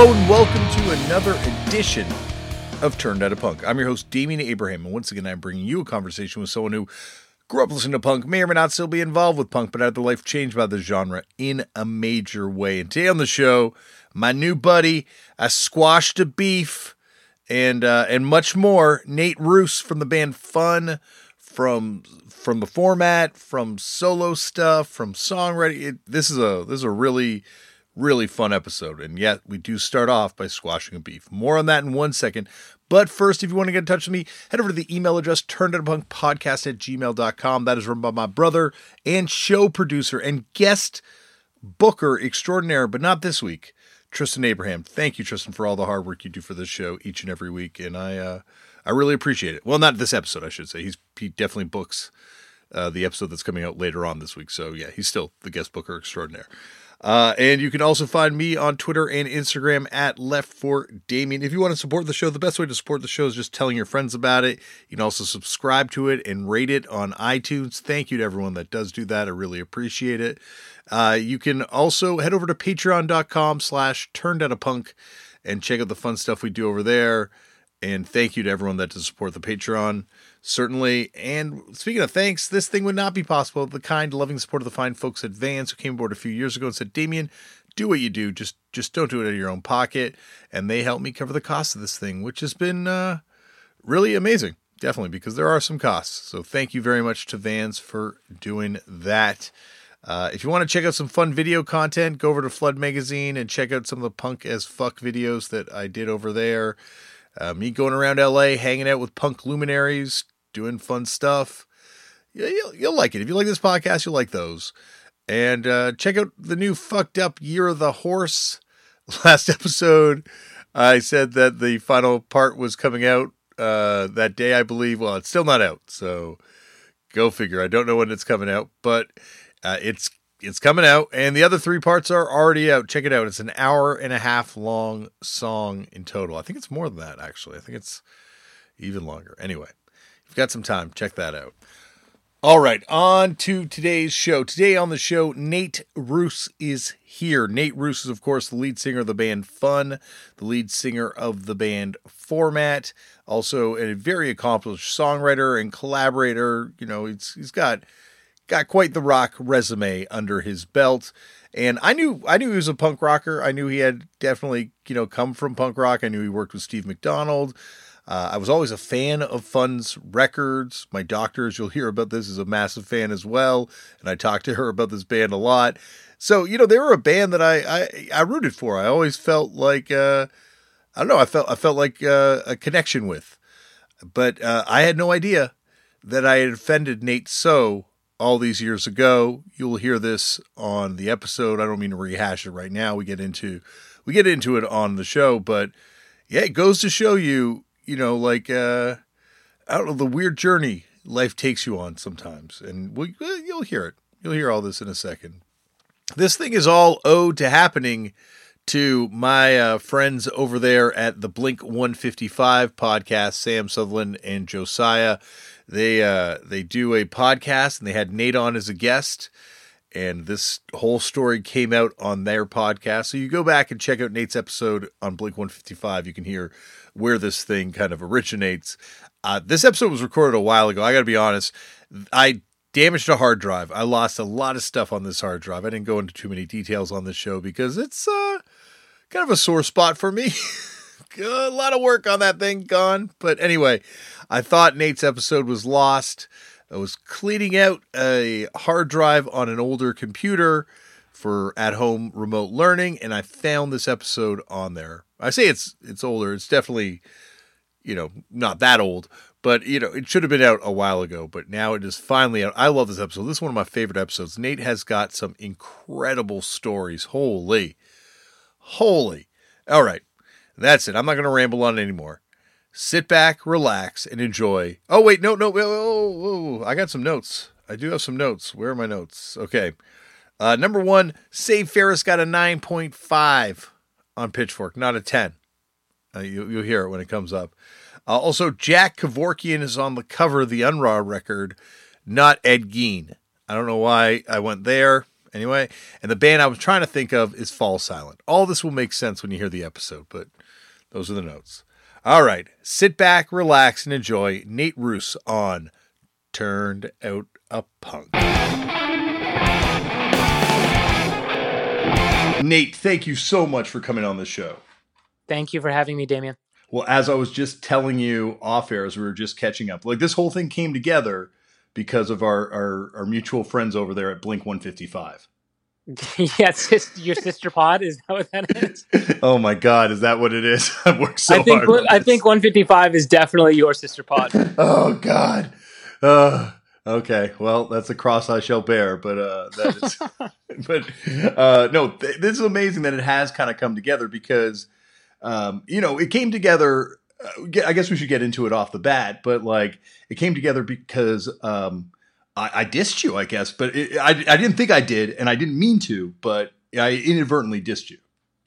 Hello and welcome to another edition of Turned Out a Punk. I'm your host, Damian Abraham, and once again, I'm bringing you a conversation with someone who grew up listening to punk, may or may not still be involved with punk, but had their life changed by the genre in a major way. And today on the show, my new buddy, I squashed a beef, and uh, and much more. Nate Ruess from the band Fun, from from the format, from solo stuff, from songwriting. It, this is a this is a really really fun episode. And yet, we do start off by squashing a beef. More on that in one second. But first, if you want to get in touch with me, head over to the email address turnedoutapunkpodcast at gmail.com. That is run by my brother and show producer and guest booker extraordinaire, but not this week, Tristan Abraham. Thank you, Tristan, for all the hard work you do for this show each and every week. And I uh, I really appreciate it. Well, not this episode, I should say. He's he definitely books uh, the episode that's coming out later on this week. So yeah, he's still the guest booker extraordinaire. Uh, and you can also find me on Twitter and Instagram at Left for Damian. If you want to support the show, the best way to support the show is just telling your friends about it. You can also subscribe to it and rate it on iTunes. Thank you to everyone that does do that. I really appreciate it. Uh, you can also head over to patreon.com slash turned out a punk and check out the fun stuff we do over there. And thank you to everyone that does support the Patreon certainly. And speaking of thanks, this thing would not be possible. The kind, loving support of the fine folks at Vans who came aboard a few years ago and said, Damian, do what you do. Just just don't do it out of your own pocket. And they helped me cover the cost of this thing, which has been uh, really amazing. Definitely, because there are some costs. So thank you very much to Vans for doing that. Uh, if you want to check out some fun video content, go over to Flood Magazine and check out some of the punk as fuck videos that I did over there. Uh, me going around LA, hanging out with punk luminaries, doing fun stuff. Yeah, you'll, you'll like it. If you like this podcast, you'll like those. And uh, check out the new fucked up Year of the Horse. Last episode, I said that the final part was coming out uh, that day, I believe. Well, it's still not out, so go figure. I don't know when it's coming out, but uh, it's it's coming out, and the other three parts are already out. Check it out. It's an hour and a half long song in total. I think it's more than that, actually. I think it's even longer. Anyway, you've got some time. Check that out. All right, on to today's show. Today on the show, Nate Ruess is here. Nate Ruess is, of course, the lead singer of the band Fun, the lead singer of the band Format, also a very accomplished songwriter and collaborator. You know, he's he's got got quite the rock resume under his belt. And I knew I knew he was a punk rocker. I knew he had definitely, you know, come from punk rock. I knew he worked with Steve McDonald. Uh, I was always a fan of Fun's records. My doctor, as you'll hear about this, is a massive fan as well, and I talked to her about this band a lot. So you know, they were a band that I I, I rooted for. I always felt like uh, I don't know. I felt I felt like uh, a connection with, but uh, I had no idea that I had offended Nate so all these years ago. You'll hear this on the episode. I don't mean to rehash it right now. We get into we get into it on the show, but yeah, it goes to show you, you know, like uh I don't know the weird journey life takes you on sometimes, and we, you'll hear it. You'll hear all this in a second. This thing is all owed to happening to my uh, friends over there at the Blink 155 podcast, Sam Sutherland and Josiah. They uh, they do a podcast and they had Nate on as a guest, and this whole story came out on their podcast. So you go back and check out Nate's episode on Blink 155. You can hear where this thing kind of originates. Uh, this episode was recorded a while ago. I got to be honest. I damaged a hard drive. I lost a lot of stuff on this hard drive. I didn't go into too many details on this show because it's uh, kind of a sore spot for me. a lot of work on that thing gone. But anyway, I thought Nate's episode was lost. I was cleaning out a hard drive on an older computer for at home remote learning and I found this episode on there. I say it's it's older. It's definitely you know, not that old, but you know, it should have been out a while ago, but now it is finally out. I love this episode. This is one of my favorite episodes. Nate has got some incredible stories. Holy. Holy. All right. That's it. I'm not going to ramble on anymore sit back, relax, and enjoy. Oh, wait, no, no, oh, oh, I got some notes. I do have some notes. Where are my notes? Okay. Uh, number one, Save Ferris got a 9.5 on Pitchfork, not a 10. Uh, you, will hear it when it comes up. Uh, also, Jack Kevorkian is on the cover of the Unruh record, not Ed Gein. I don't know why I went there Anyway, and the band I was trying to think of is Fall Silent. All this will make sense when you hear the episode, but those are the notes. All right, sit back, relax, and enjoy Nate Ruess on Turned Out a Punk. Nate, thank you so much for coming on the show. Thank you for having me, Damian. Well, as I was just telling you off air as we were just catching up, like this whole thing came together because of our, our, our mutual friends over there at Blink 155. yeah, sis, your sister pod is that what that is? oh my god, is that what it is? I've worked so I think hard. I think 155 is definitely your sister pod. oh god. Uh, okay, well that's a cross I shall bear, but uh, that is. but uh, no, th- this is amazing that it has kind of come together because um, you know it came together. Uh, I guess we should get into it off the bat, but like it came together because. Um, I, I dissed you, I guess, but it, I, I didn't think I did, and I didn't mean to, but I inadvertently dissed you.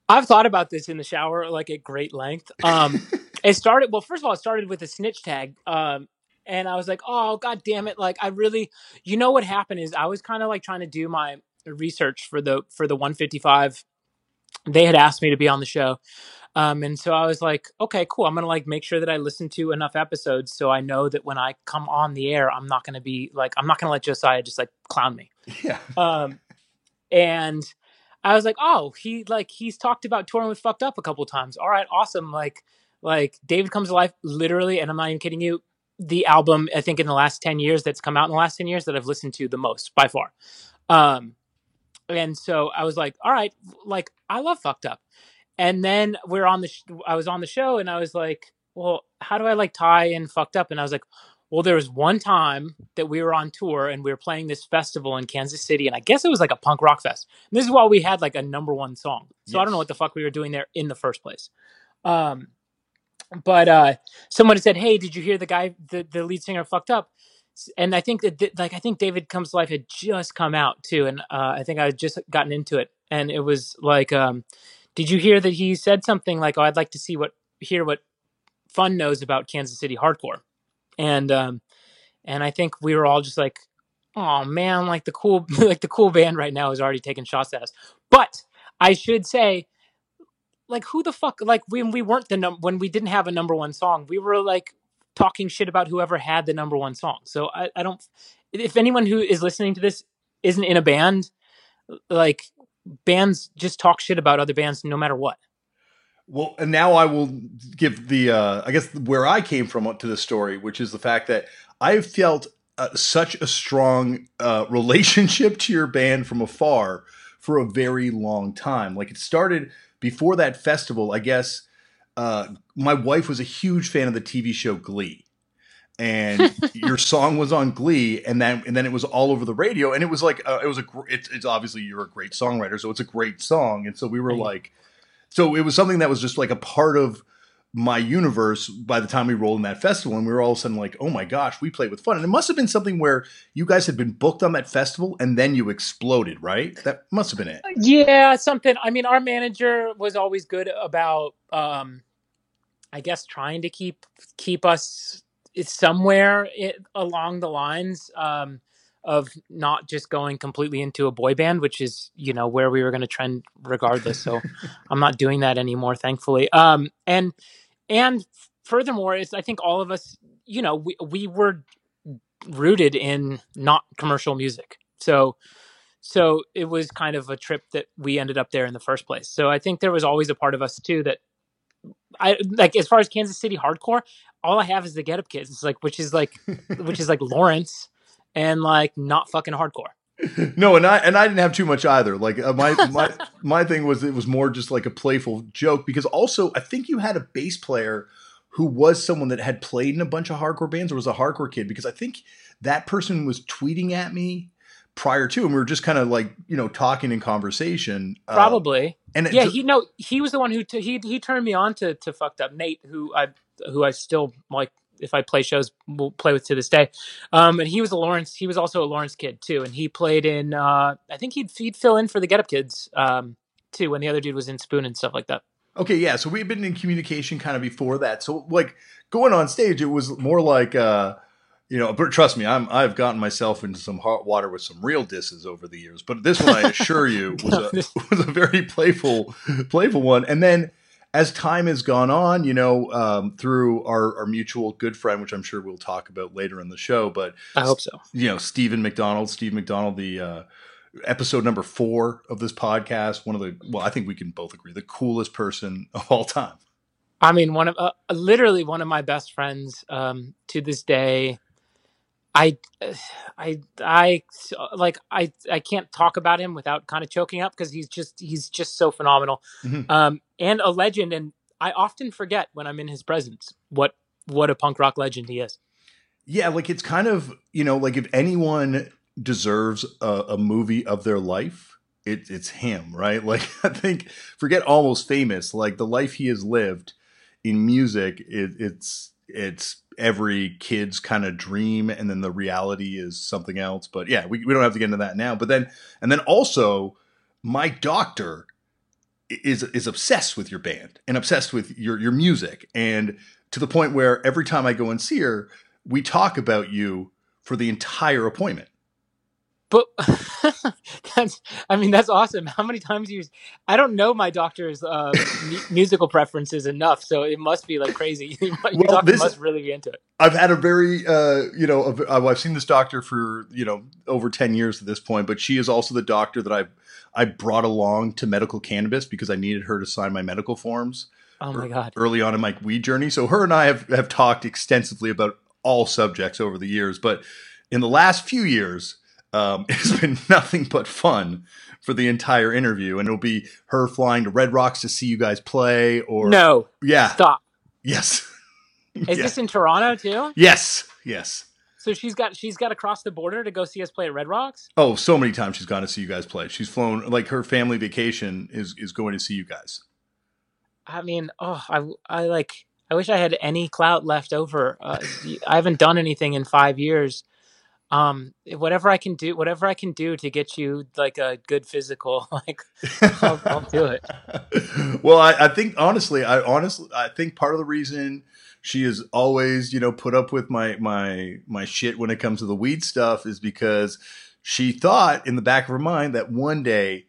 I've thought about this in the shower like at great length. Um, it started well. First of all, it started with a snitch tag, um, and I was like, "Oh God damn it!" Like I really, you know what happened is I was kind of like trying to do my research for the for the 155. They had asked me to be on the show, um, and so I was like, okay, cool. I'm gonna like make sure that I listen to enough episodes so I know that when I come on the air, I'm not gonna be like, I'm not gonna let Josiah just like clown me. Yeah. Um, and I was like, oh, he like he's talked about touring with fucked up a couple times. All right, awesome. Like, like David comes to life, literally, and I'm not even kidding you. The album I think in the last ten years that's come out in the last ten years that I've listened to the most by far. Um, and so I was like, all right, like I love fucked up. And then we're on the, sh- I was on the show and I was like, well, how do I like tie in fucked up? And I was like, well, there was one time that we were on tour and we were playing this festival in Kansas City, and I guess it was like a punk rock fest. And this is why we had like a number one song. So yes. I don't know what the fuck we were doing there in the first place. Um, but uh, someone said, "Hey, did you hear the guy, the, the lead singer, fucked up?" And I think that, like, I think David Comes to Life had just come out too, and uh, I think I had just gotten into it, and it was like, um, did you hear that he said something like, "Oh, I'd like to see what hear what Fun knows about Kansas City hardcore," and um, and I think we were all just like, "Oh man, like the cool like the cool band right now is already taking shots at us." But I should say, like, who the fuck? Like when we weren't the num when we didn't have a number one song, we were like talking shit about whoever had the number one song. So I, I don't. If anyone who is listening to this isn't in a band, like bands just talk shit about other bands no matter what. Well, and now I will give the, uh, I guess, where I came from to the story, which is the fact that I felt uh, such a strong uh, relationship to your band from afar for a very long time. Like it started before that festival, I guess. Uh, my wife was a huge fan of the TV show Glee and your song was on Glee, and then and then it was all over the radio, and it was like uh, it was a it's, it's obviously you're a great songwriter, so it's a great song, and so we were right. like, so it was something that was just like a part of my universe by the time we rolled in that festival, and we were all of a sudden like, oh my gosh, we played with fun, and it must have been something where you guys had been booked on that festival, and then you exploded, right? That must have been it. Yeah, something. I mean, our manager was always good about. um I guess trying to keep keep us it's somewhere it, along the lines um, of not just going completely into a boy band, which is you know where we were going to trend regardless. So I'm not doing that anymore, thankfully. Um, and and furthermore, is I think all of us, you know, we we were rooted in not commercial music, so so it was kind of a trip that we ended up there in the first place. So I think there was always a part of us too that I like as far as Kansas City hardcore, all I have is the Get Up Kids. It's like which is like which is like Lawrence and like not fucking hardcore. No, and I and I didn't have too much either. Like uh, my my my thing was it was more just like a playful joke because also I think you had a bass player who was someone that had played in a bunch of hardcore bands or was a hardcore kid because I think that person was tweeting at me prior to and we were just kind of like you know talking in conversation uh, probably. uh, and yeah just, he no he was the one who t- he he turned me on to to fucked up nate who i who i still like if i play shows will play with to this day. Um and he was a lawrence he was also a lawrence kid too and he played in uh i think he'd he'd fill in for the get up kids um too when the other dude was in spoon and stuff like that. Okay yeah so we've been in communication kind of before that so like going on stage it was more like uh you know, but trust me, I'm I've gotten myself into some hot water with some real disses over the years. But this one, I assure you, was a was a very playful, playful one. And then as time has gone on, you know, um, through our, our mutual good friend, which I'm sure we'll talk about later in the show, but I hope so. You know, Stephen McDonald, Steve McDonald, the uh, episode number four of this podcast, one of the well, I think we can both agree, the coolest person of all time. I mean, one of uh, literally one of my best friends um, to this day. I, I, I like I I can't talk about him without kind of choking up because he's just he's just so phenomenal, mm-hmm. um, and a legend. And I often forget when I'm in his presence what what a punk rock legend he is. Yeah, like it's kind of you know like if anyone deserves a, a movie of their life, it, it's him, right? Like I think forget almost famous, like the life he has lived in music, it, it's it's every kid's kind of dream, and then the reality is something else. But yeah, we, we don't have to get into that now. But then and then also, my doctor is is obsessed with your band and obsessed with your your music, and to the point where every time I go and see her, we talk about you for the entire appointment but that's i mean that's awesome. How many times you i don't know my doctor's uh, musical preferences enough so it must be like crazy. Your well, doctor this, must really be into it. I've had a very uh, you know a, i've seen this doctor for you know over 10 years at this point but she is also the doctor that i i brought along to medical cannabis because i needed her to sign my medical forms oh my god. early on in my weed journey. So her and i have have talked extensively about all subjects over the years but in the last few years um, it's been nothing but fun for the entire interview, and it'll be her flying to Red Rocks to see you guys play. Or no, yeah, stop. Yes. Is yeah. this in Toronto too? Yes. Yes. So she's got she's got to cross the border to go see us play at Red Rocks. Oh, so many times she's gone to see you guys play. She's flown like her family vacation is is going to see you guys. I mean, oh, I I like I wish I had any clout left over. Uh, I haven't done anything in five years um whatever i can do whatever i can do to get you like a good physical like I'll, I'll, do it. Well I, I, think honestly i honestly i think part of the reason she is always you know put up with my my my shit when it comes to the weed stuff is because she thought in the back of her mind that one day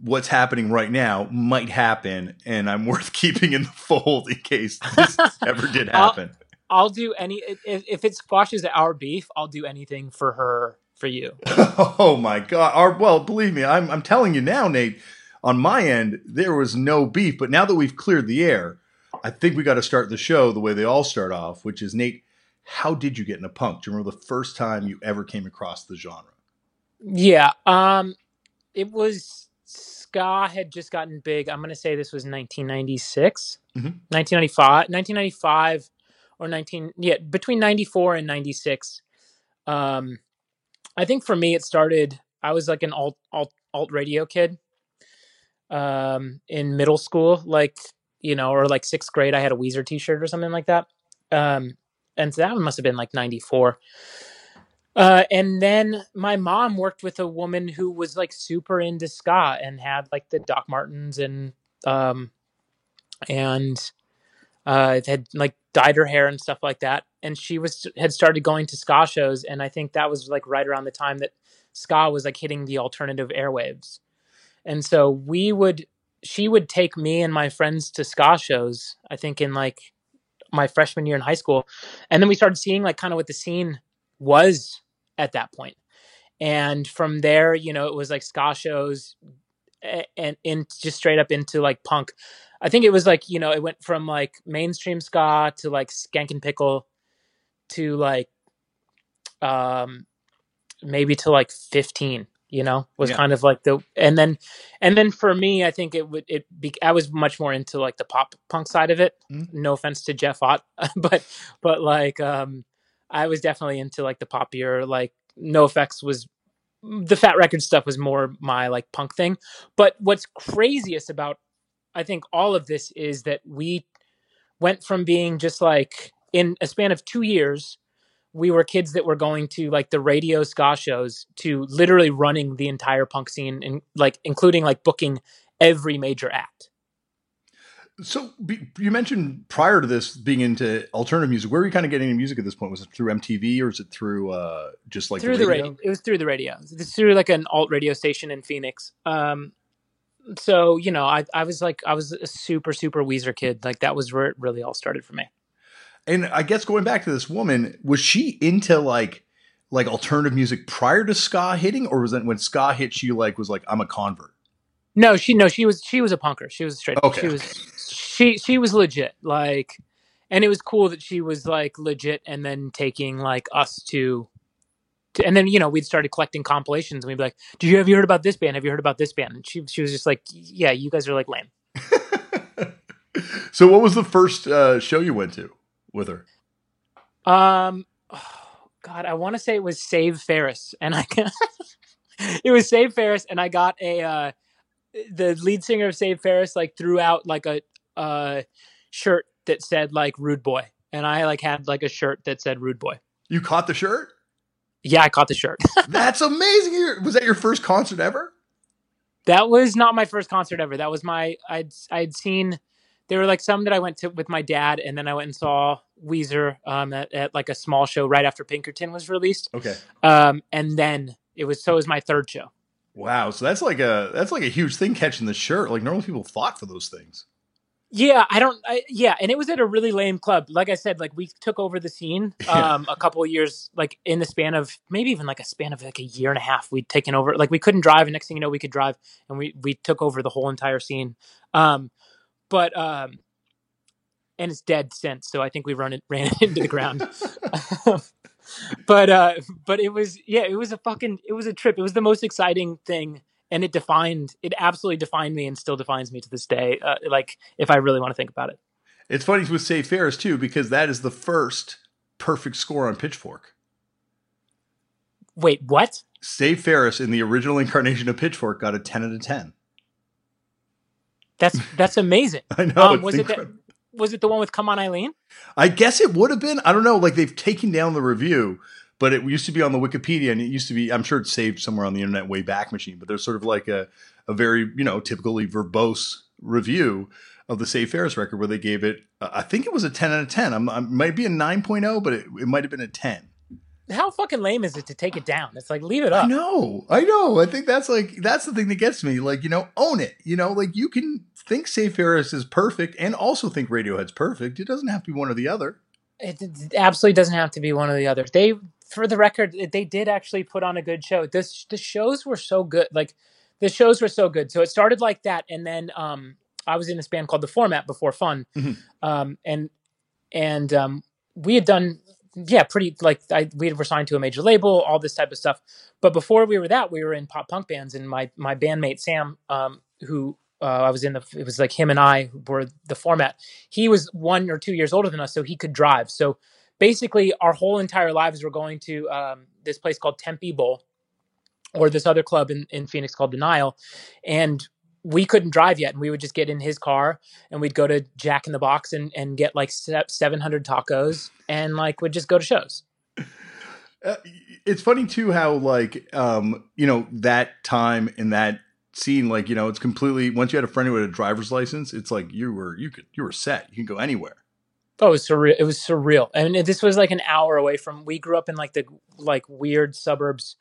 what's happening right now might happen and i'm worth keeping in the fold in case this ever did happen I'll do any if, if it squashes our beef. I'll do anything for her for you. oh my god! Our, well, believe me, I'm I'm telling you now, Nate. On my end, there was no beef, but now that we've cleared the air, I think we got to start the show the way they all start off, which is Nate. How did you get into punk? Do you remember the first time you ever came across the genre? Yeah, um, it was ska had just gotten big. I'm going to say this was 1996, mm-hmm. 1995, 1995 or 19 yeah between 94 and 96 um i think for me it started i was like an alt alt alt radio kid um in middle school like you know or like sixth grade i had a weezer t-shirt or something like that. Um and so that one must have been like 94 uh, and then my mom worked with a woman who was like super into ska and had like the Doc Martens and um and uh, had like dyed her hair and stuff like that. And she was had started going to ska shows, and I think that was like right around the time that ska was like hitting the alternative airwaves. And so we would, she would take me and my friends to ska shows. I think in like my freshman year in high school, and then we started seeing like kind of what the scene was at that point. And from there, you know, it was like ska shows, and, and just straight up into like punk. I think it was like you know it went from like mainstream ska to like Skankin' Pickle to like um maybe to like 15 you know was yeah. kind of like the and then and then for me i think it would it be i was much more into like the pop punk side of it mm-hmm. no offense to jeff ott but but like um i was definitely into like the poppier like NOFX was the fat record stuff was more my like punk thing but what's craziest about I think all of this is that we went from being just like in a span of two years, we were kids that were going to like the radio ska shows to literally running the entire punk scene and like including like booking every major act. So be, you mentioned prior to this being into alternative music. Where were you kind of getting into music at this point? Was it through MTV or is it through uh, just like through the radio? the radio? It was through the radio. It's through like an alt radio station in Phoenix. Um, so you know, I I was like I was a super super Weezer kid. Like that was where it really all started for me. And I guess going back to this woman, was she into like like alternative music prior to ska hitting, or was it when ska hit she like was like I'm a convert? No, she no she was she was a punker. She was straight. Okay. She was she she was legit. Like, and it was cool that she was like legit, and then taking like us to and then you know we'd started collecting compilations and we'd be like do you have you heard about this band? Have you heard about this band? And she she was just like yeah you guys are like lame. So what was the first uh, show you went to with her? Um oh, god i want to say it was save ferris and i it was save ferris and i got a uh the lead singer of save ferris like threw out like a uh shirt that said like rude boy and i like had like a shirt that said rude boy you caught the shirt yeah, I caught the shirt. That's amazing. Was that your first concert ever? That was not my first concert ever. That was my I'd I'd seen there were like some that I went to with my dad, and then I went and saw Weezer um, at, at like a small show right after Pinkerton was released. Okay. Um, and then it was so it was my third show. Wow, so that's like a that's like a huge thing catching the shirt. Like normally people fought for those things. Yeah, I don't. I, yeah, and it was at a really lame club. Like I said, like we took over the scene um, a couple of years, like in the span of maybe even like a span of like a year and a half. We'd taken over. Like we couldn't drive, and next thing you know, we could drive, and we we took over the whole entire scene. Um, but um, and it's dead since. So I think we run it ran it into the ground. but uh, but it was yeah, it was a fucking it was a trip. It was the most exciting thing and it defined it absolutely defined me and still defines me to this day uh, like if i really want to think about it. It's funny with save ferris too because that is the first perfect score on pitchfork. Wait what? Save ferris in the original incarnation of pitchfork got a 10 out of 10 that's that's amazing. I know um, was incredible. it that, was it the one with come on eileen? I guess it would have been i don't know like they've taken down the review but it used to be on the Wikipedia and it used to be, I'm sure it's saved somewhere on the internet way back machine, but there's sort of like a, a very, you know, typically verbose review of the Save Ferris record where they gave it, uh, I think it was a 10 out of 10. I'm, I might be a 9.0, but it, it might have been a 10. How fucking lame is it to take it down? It's like leave it up. I know, I know. I think that's like that's the thing that gets me. Like you know, own it. You know, like you can think Save Ferris is perfect and also think Radiohead's perfect. It doesn't have to be one or the other. It, it absolutely doesn't have to be one or the other. They for the record, they did actually put on a good show. This the shows were so good. Like the shows were so good. So it started like that, and then um, I was in this band called The Format before Fun, mm-hmm. um, and and um, we had done yeah pretty like I, we were signed to a major label, all this type of stuff. But before we were that, we were in pop punk bands, and my my bandmate Sam, um, who uh, I was in the it was like him and I were the Format. He was one or two years older than us, so he could drive. So basically our whole entire lives were going to um, this place called Tempe Bowl or this other club in, in Phoenix called the Nile. And we couldn't drive yet. And we would just get in his car and we'd go to Jack in the Box and, and get like 700 tacos and like would just go to shows. Uh, it's funny too how like um you know that time in that scene like you know it's completely once you had a friend who had a driver's license it's like you were you could you were set you can go anywhere Oh, it was surreal. It was surreal. I mean, this was like an hour away from. We grew up in like the like weird suburbs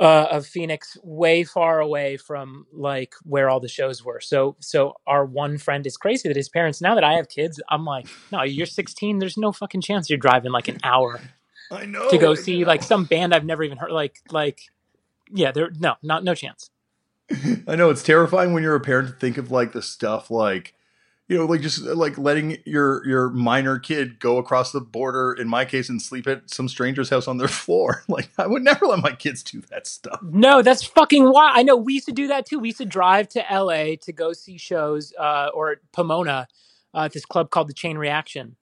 uh, of Phoenix, way far away from like where all the shows were. So, so our one friend is crazy that his parents. Now that I have kids, I'm like, no, you're 16. There's no fucking chance you're driving like an hour. I know to go I see know. like some band I've never even heard. Like, like, yeah, there, no, not no chance. I know it's terrifying when you're a parent to think of like the stuff like you know, like just uh, like letting your your minor kid go across the border, in my case, and sleep at some stranger's house on their floor. Like I would never let my kids do that stuff. No, that's fucking wild. I know we used to do that too. We used to drive to L.A. to go see shows, uh, or Pomona, uh, at this club called the Chain Reaction.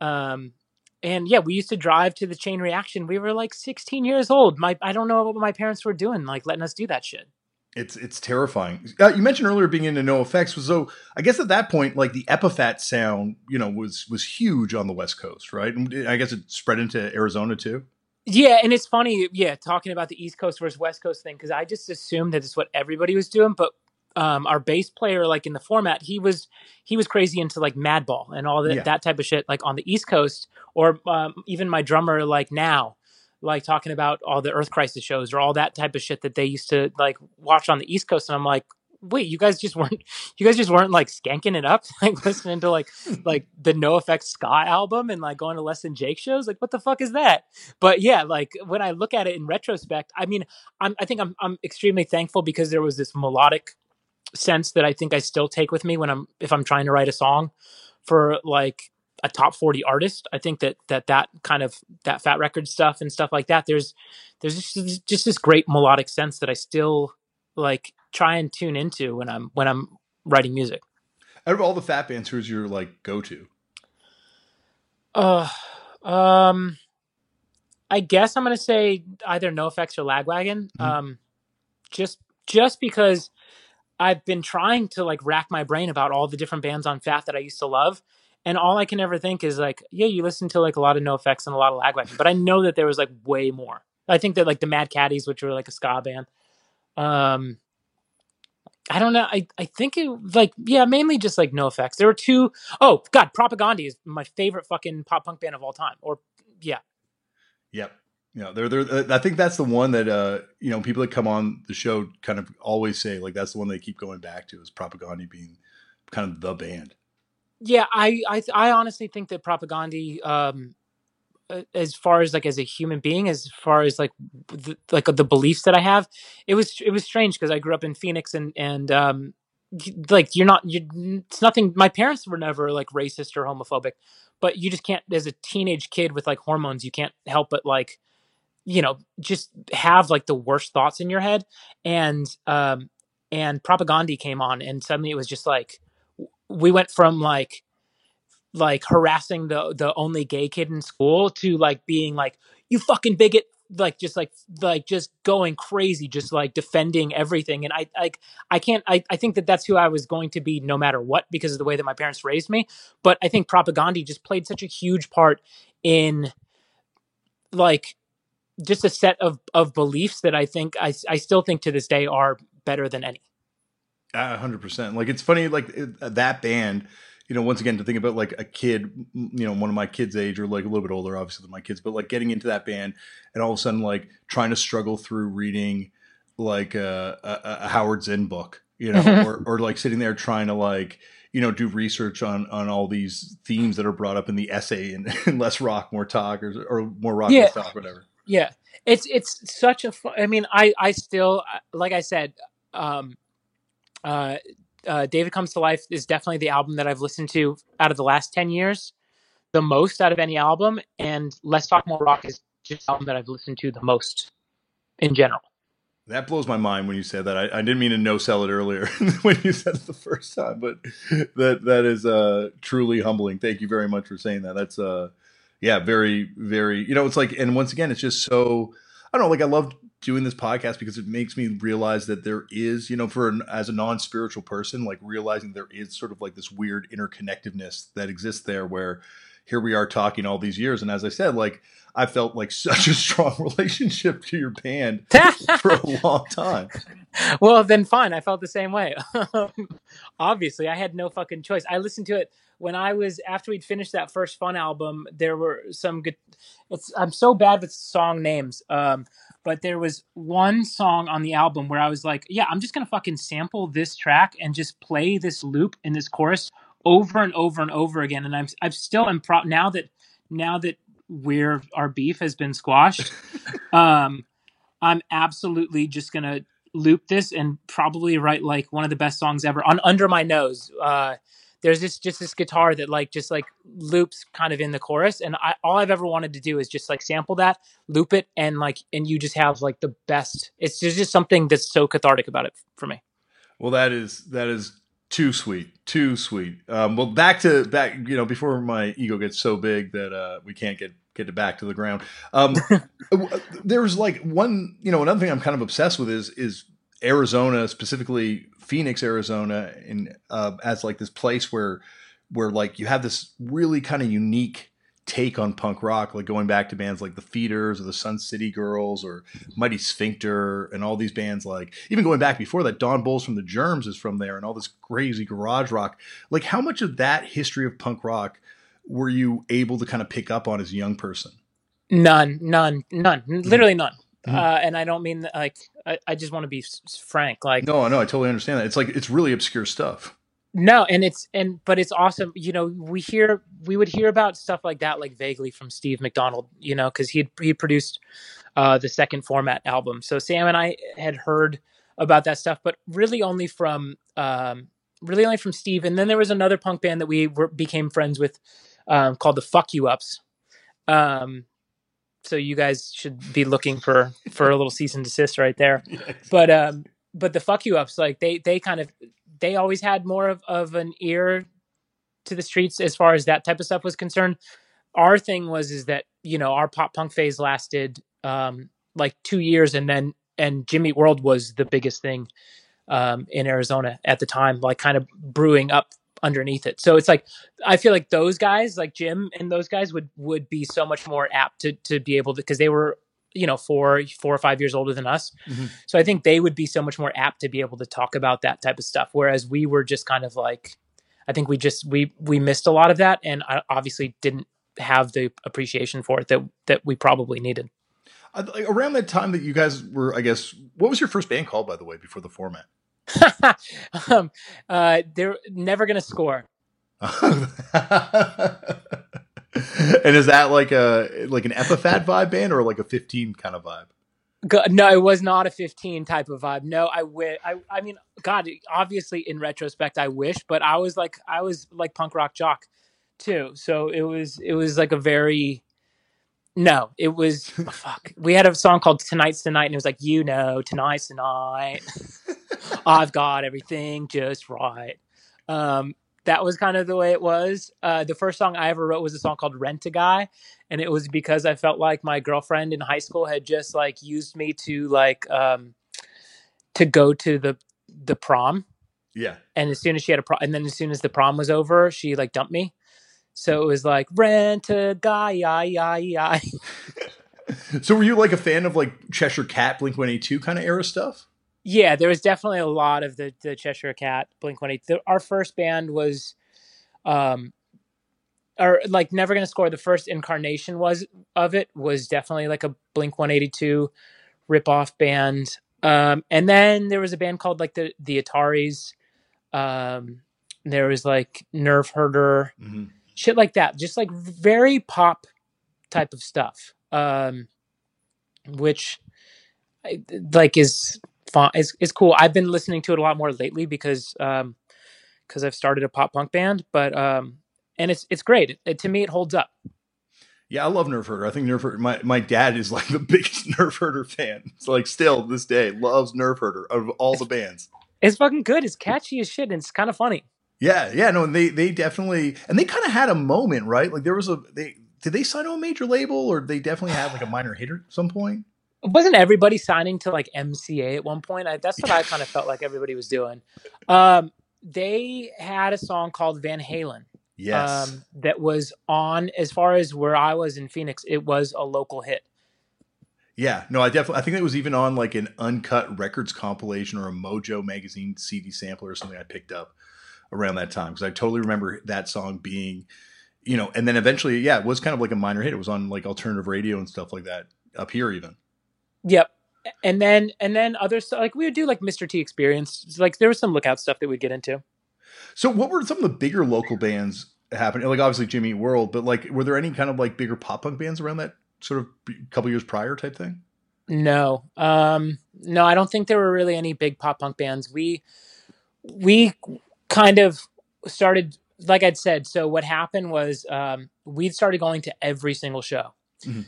Um, and yeah, we used to drive to the Chain Reaction. We were like 16 years old. My I don't know what my parents were doing, like letting us do that shit. It's it's terrifying. Uh, you mentioned earlier being into NOFX, so I guess at that point, like the Epitaph sound, you know, was was huge on the West Coast, right? And I guess it spread into Arizona too. Yeah, and it's funny, yeah, talking about the East Coast versus West Coast thing because I just assumed that it's what everybody was doing, but um, our bass player, like in the format, he was he was crazy into like Madball and all that Yeah. that type of shit, like on the East Coast, or um, even my drummer, like now, like talking about all the Earth Crisis shows or all that type of shit that they used to like watch on the East Coast, and I'm like, wait, you guys just weren't you guys just weren't like skanking it up, like listening to like like the NOFX ska album and like going to Less Than Jake shows, like what the fuck is that? But yeah, like when I look at it in retrospect, I mean, I'm, I think I'm, I'm extremely thankful because there was this melodic sense that I think I still take with me when I'm if I'm trying to write a song for like a top 40 artist. I think that that that kind of that fat record stuff and stuff like that. There's there's just, just this great melodic sense that I still like try and tune into when I'm when I'm writing music. Out of all the fat bands, who's your like go to? Uh, um, I guess I'm gonna say either NOFX or Lagwagon. Mhm. Um, just just because I've been trying to like rack my brain about all the different bands on Fat that I used to love, and all I can ever think is like, yeah, you listen to like a lot of NOFX and a lot of Lagwagon, but I know that there was like way more. I think that like the Mad Caddies, which were like a ska band. Um, I don't know. I, I think it like yeah, mainly just like NOFX. There were two oh god, Propagandhi is my favorite fucking pop punk band of all time. Or yeah. Yep. Yeah, they're, they're, I think that's the one that uh, you know people that come on the show kind of always say like that's the one they keep going back to is Propagandhi being kind of the band. Yeah, I I I honestly think that Propagandhi um as far as like as a human being as far as like the, like the beliefs that I have, it was it was strange because I grew up in Phoenix and and um like you're not you it's nothing my parents were never like racist or homophobic but you just can't as a teenage kid with like hormones you can't help but like you know just have like the worst thoughts in your head and um and propagandhi came on and suddenly it was just like we went from like like harassing the the only gay kid in school to like being like you fucking bigot like just like like just going crazy just like defending everything. And i like i can't I, I think that that's who i was going to be no matter what because of the way that my parents raised me. But i think propagandhi just played such a huge part in like just a set of of beliefs that i think i i still think to this day are better than any hundred percent. Like it's funny, like it, that band. You know, once again, to think about like a kid, you know, one of my kids' age or like a little bit older, obviously than my kids, but like getting into that band and all of a sudden like trying to struggle through reading like a, a, a Howard Zinn book, you know, or, or like sitting there trying to like you know do research on on all these themes that are brought up in the essay and, and less rock, more talk, or or more rock, Yeah. less talk, whatever. yeah it's it's such a fu- i mean i i still like i said um uh uh david comes to life is definitely the album that i've listened to out of the last 10 years the most out of any album and let's talk more rock is just the album that i've listened to the most in general That blows my mind when you said that. I, I didn't mean to no sell it earlier when you said it the first time, but that that is uh, truly humbling. Thank you very much for saying that. That's uh, yeah, very very. You know, it's like, and once again, it's just so. I don't know. Like, I love doing this podcast because it makes me realize that there is, you know, for an, as a non spiritual person, like realizing there is sort of like this weird interconnectedness that exists there, where here we are talking all these years, and as I said, like I felt like such a strong relationship to your band for a long time. well then fine. I felt the same way. Obviously i had no fucking choice. I listened to it when i was after we'd finished that first fun album there were some good it's i'm so bad with song names. Um but there was one song on the album where i was like yeah i'm just gonna fucking sample this track and just play this loop in this chorus over and over and over again. And i'm i'm still am pro- now that now that we're our beef has been squashed um i'm absolutely just gonna loop this and probably write like one of the best songs ever on under my nose. Uh there's this just this guitar that like just like loops kind of in the chorus and I, all i've ever wanted to do is just like sample that loop it and like and you just have like the best it's there's just something that's so cathartic about it for me Well, that is that is too sweet, too sweet. Um, well, back to back. You know, before my ego gets so big that uh, we can't get get it back to the ground. Um, there's like one. You know, another thing I'm kind of obsessed with is is Arizona, specifically Phoenix, Arizona, in uh, as like this place where where like you have this really kind of unique take on punk rock, like going back to bands like the Feederz or the Sun City Girls or Mighty Sphincter and all these bands, like even going back before that, Don Bolles from the Germs is from there and all this crazy garage rock. Like, how much of that history of punk rock were you able to kind of pick up on as a young person? None, none, none, literally none. Mm-hmm. Uh, and I don't mean like I, I just want to be frank. Like, no, no, I totally understand that. It's like it's really obscure stuff. No, and it's and but it's awesome. You know, we hear we would hear about stuff like that like vaguely from Steve McDonald. You know, because he he produced uh, the second format album. So Sam and I had heard about that stuff, but really only from um, really only from Steve. And then there was another punk band that we were, became friends with um, called the Fuck You Ups. Um, so you guys should be looking for for a little cease and desist right there. But um, but the Fuck You Ups, like they they kind of they always had more of, of an ear to the streets as far as that type of stuff was concerned. Our thing was is that you know our pop punk phase lasted um, like two years, and then and Jimmy World was the biggest thing um, in Arizona at the time, like kind of brewing up underneath it. So it's like I feel like those guys, like Jim and those guys, would would be so much more apt to to be able to because they were you know four four or five years older than us mm-hmm. so i think they would be so much more apt to be able to talk about that type of stuff whereas we were just kind of like i think we just we we missed a lot of that and i obviously didn't have the appreciation for it that that we probably needed uh, around that time that you guys were i guess what was your first band called by the way before the format um, uh, they're never gonna score and is that like a like an epitaph vibe band or like a 15 kind of vibe? No, it was not a 15 type of vibe. No, I wish. I, I mean, God, obviously in retrospect, I wish, but I was like, I was like punk rock jock too. So it was, it was like a very, no, it was, oh, fuck. We had a song called Tonight's Tonight and it was like, you know, tonight's tonight. I've got everything just right. Um, that was kind of the way it was. Uh, the first song I ever wrote was a song called "Rent a Guy," and it was because I felt like my girlfriend in high school had just like used me to like um, to go to the the prom. Yeah. And as soon as she had a prom, and then as soon as the prom was over, she like dumped me. So it was like rent a guy, yeah, yeah, yeah. so were you like a fan of like Cheshire Cat, Blink One Eight Two kind of era stuff? yeah, there was definitely a lot of the the Cheshire Cat, Blink One Eight. Our first band was, um, or like Never Gonna Score. The first incarnation was of it was definitely like a Blink One Eighty Two rip off band. Um, and then there was a band called like the the Ataris. Um, there was like Nerf Herder, mm-hmm. Shit like that. Just like very pop type of stuff. Um, which like is fun. It's, it's cool. I've been listening to it a lot more lately because um because I've started a pop punk band, but um and it's it's great. It, it, to me, it holds up. Yeah, I love Nerf Herder. I think Nerf Herder. My my dad is like the biggest Nerf Herder fan. It's like still this day loves Nerf Herder of all the bands. It's fucking good. It's catchy as shit, and it's kind of funny. Yeah, yeah, no, and they they definitely and they kind of had a moment, right? Like there was a they did they sign to a major label or they definitely had like a minor hit at some point? wasn't everybody signing to like MCA at one point? I, that's what I kind of felt like everybody was doing. Um, they had a song called Van Halen. Yes. Um, that was on as far as where I was in Phoenix, it was a local hit. Yeah, no, I definitely I think it was even on like an uncut records compilation or a Mojo magazine CD sampler or something I picked up around that time because I totally remember that song being, you know, and then eventually, yeah, it was kind of like a minor hit. It was on like alternative radio and stuff like that up here even. Yep. And then and then other stuff like we would do like Mr. T experience. Like there was some lookout stuff that we'd get into. So what were some of the bigger local bands happening? Like obviously Jimmy World, but like were there any kind of like bigger pop punk bands around that sort of couple years prior type thing? No. Um no, I don't think there were really any big pop punk bands. We we kind of started like I'd said, so what happened was um we started going to every single show. Mm-hmm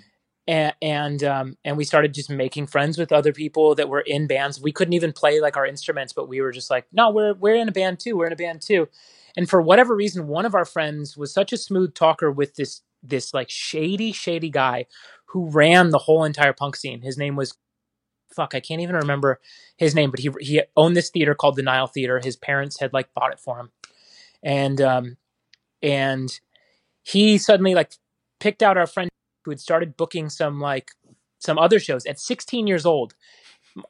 and and, um, and we started just making friends with other people that were in bands. We couldn't even play like our instruments, but we were just like, no, we're we're in a band too. We're in a band too. And for whatever reason, one of our friends was such a smooth talker with this this like shady shady guy who ran the whole entire punk scene. His name was fuck, I can't even remember his name, but he he owned this theater called the Nile Theater. His parents had like bought it for him, and um, and he suddenly like picked out our friend who had started booking some like some other shows at 16 years old.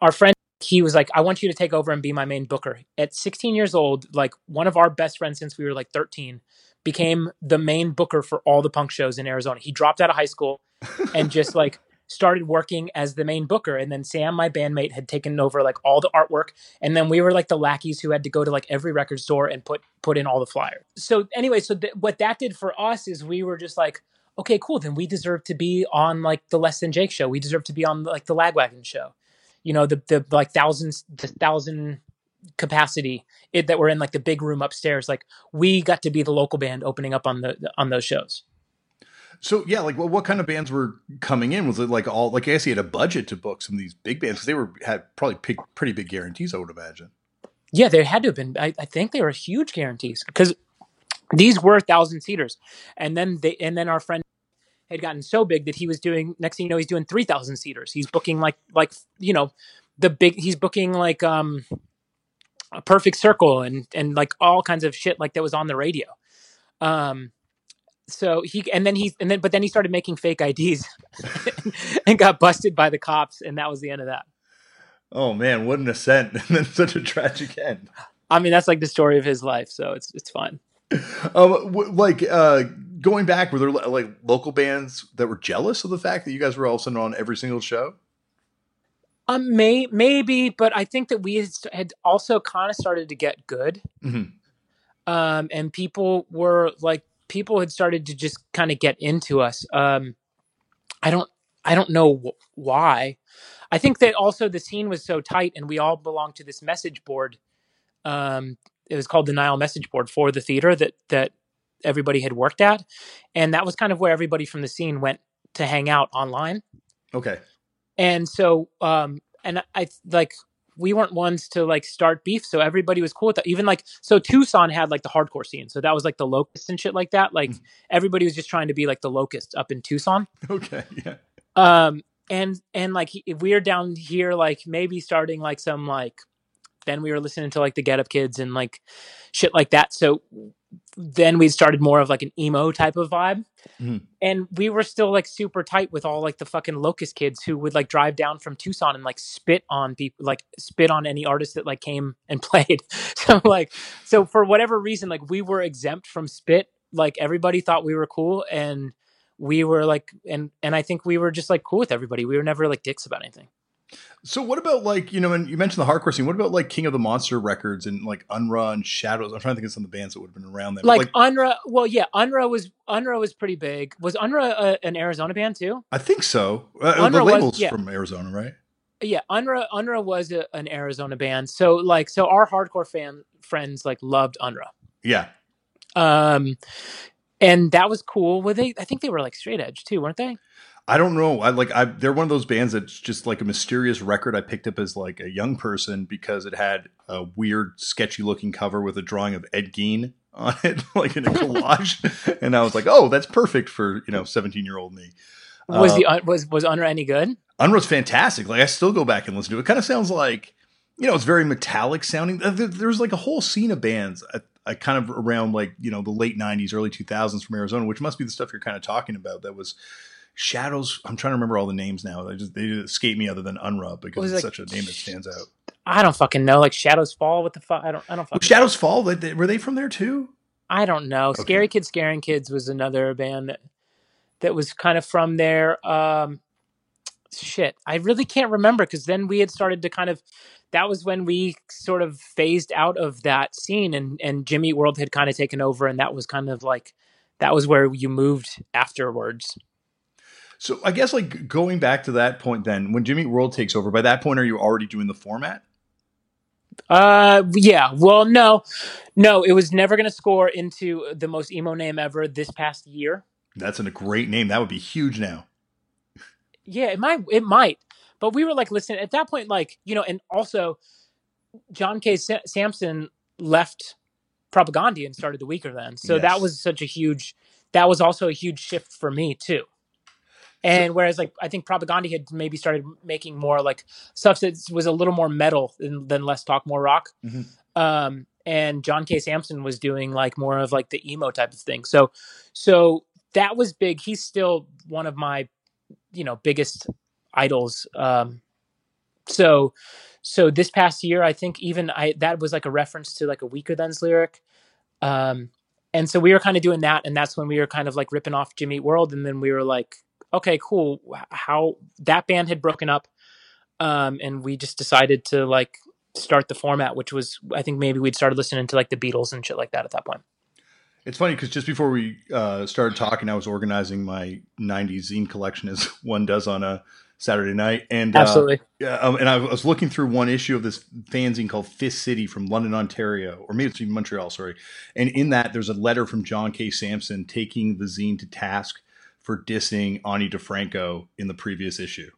Our friend he was like, I want you to take over and be my main booker. At 16 years old, like one of our best friends since we were like 13, became the main booker for all the punk shows in Arizona. He dropped out of high school and just like started working as the main booker. And then Sam, my bandmate, had taken over like all the artwork. And then we were like the lackeys who had to go to like every record store and put put in all the flyers. So anyway, so th- what that did for us is we were just like, okay, cool. Then we deserve to be on like the Less Than Jake show. We deserve to be on like the Lagwagon show. You know, the the like thousands, the thousand capacity it, that were in like the big room upstairs. Like we got to be the local band opening up on the on those shows. So yeah, like what, what kind of bands were coming in? Was it like all like I guess he had a budget to book some of these big bands because they were had probably big, pretty big guarantees, I would imagine. Yeah, they had to have been. I, I think they were huge guarantees because these were thousand seaters, and then they and then our friend had gotten so big that he was doing. Next thing you know, he's doing three thousand seaters. He's booking like like you know the big. He's booking like um a perfect circle and and like all kinds of shit like that was on the radio. Um, so he and then he and then but then he started making fake IDs and got busted by the cops, and that was the end of that. Oh man, what an ascent and then such a tragic end. I mean, that's like the story of his life, so it's it's fun. Um, like uh, going back, were there like local bands that were jealous of the fact that you guys were all sudden on every single show? Um, may maybe, but I think that we had also kind of started to get good. Mm-hmm. Um, and people were like, people had started to just kind of get into us. Um, I don't, I don't know wh- why. I think that also the scene was so tight, and we all belonged to this message board. Um, it was called the Nile Message Board for the theater that that everybody had worked at, and that was kind of where everybody from the scene went to hang out online. Okay. And so, um, and I like we weren't ones to like start beef, so everybody was cool with that. Even like so, Tucson had like the hardcore scene, so that was like the locust and shit like that. Like mm-hmm. everybody was just trying to be like the locust up in Tucson. Okay, yeah. Um, and and like if we are down here, like maybe starting like some like then we were listening to like the Get Up Kids and like shit like that. So then we started more of like an emo type of vibe. Mm-hmm. And we were still like super tight with all like the fucking locust kids who would like drive down from Tucson and like spit on people, like spit on any artist that like came and played. so like, so for whatever reason, like we were exempt from spit. Like everybody thought we were cool and we were like, and, and I think we were just like cool with everybody. We were never like dicks about anything. So what about like you know, and you mentioned the hardcore scene. What about like King of the Monster records and like Unruh and Shadows? I'm trying to think of some of the bands that would have been around then. Like, like Unruh, well, yeah, Unruh was Unruh was pretty big. Was Unruh a, an Arizona band too? I think so. Uh, the labels was, yeah. from Arizona, right? Yeah, Unruh Unruh was a, an Arizona band. So like, so our hardcore fan friends like loved Unruh. Yeah. Um, and that was cool. Were they? I think they were like straight edge too, weren't they? I don't know. I like I they're one of those bands that's just like a mysterious record I picked up as like a young person because it had a weird, sketchy looking cover with a drawing of Ed Gein on it, like in a collage. and I was like, oh, that's perfect for, you know, 17 year old me. Was uh, the was was Unruh any good? Unruh's fantastic. Like I still go back and listen to it. It kind of sounds like, you know, it's very metallic sounding. There's like a whole scene of bands I, I kind of around like, you know, the late 90s, early 2000s from Arizona, which must be the stuff you're kind of talking about that was Shadows. I'm trying to remember all the names now. They just they escape me other than Unruh because it's like, such a name that stands out. I don't fucking know. Like Shadows Fall. What the fuck? I don't. I don't. Fucking Shadows know. Fall. Were they from there too? I don't know. Okay. Scary Kids Scaring Kids was another band that that was kind of from there. Um, shit, I really can't remember because then we had started to kind of. That was when we sort of phased out of that scene, and and Jimmy World had kind of taken over, and that was kind of like that was where you moved afterwards. So I guess like going back to that point, then when Jimmy World takes over, by that point, are you already doing the format? Uh, yeah. Well, no, no, it was never going to score into the most emo name ever this past year. That's a great name. That would be huge now. Yeah, it might. It might. But we were like, listen, at that point, like you know, and also John K. Samson left Propagandhi and started the Weakerthans. So yes. that was such a huge. That was also a huge shift for me too. And whereas like I think Propagandhi had maybe started making more like stuff that was a little more metal than, than less talk, more rock. Mm-hmm. Um, and John K. Samson was doing like more of like the emo type of thing. So, so that was big. He's still one of my, you know, biggest idols. Um, so, so this past year, I think even I that was like a reference to like a Weakerthans lyric. Um, and so we were kind of doing that, and that's when we were kind of like ripping off Jimmy World, and then we were like, okay, cool. How that band had broken up, um, and we just decided to like start the format, which was I think maybe we'd started listening to like the Beatles and shit like that at that point. It's funny because just before we uh, started talking, I was organizing my '90s zine collection, as one does on a Saturday night, and absolutely, uh, um, and I was looking through one issue of this fanzine called Fist City from London, Ontario, or maybe it's even Montreal, sorry. And in that, there's a letter from John K. Samson taking the zine to task for dissing Ani DiFranco in the previous issue.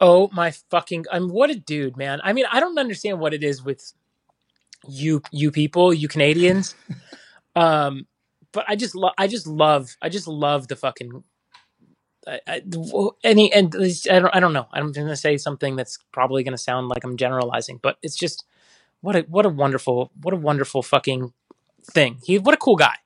Oh my fucking! I'm what a dude, man. I mean, I don't understand what it is with you, you people, you Canadians. um, but I just love, I just love, I just love the fucking. I, I, any and I don't I don't know I'm going to say something that's probably going to sound like I'm generalizing but it's just what a what a wonderful what a wonderful fucking thing he what a cool guy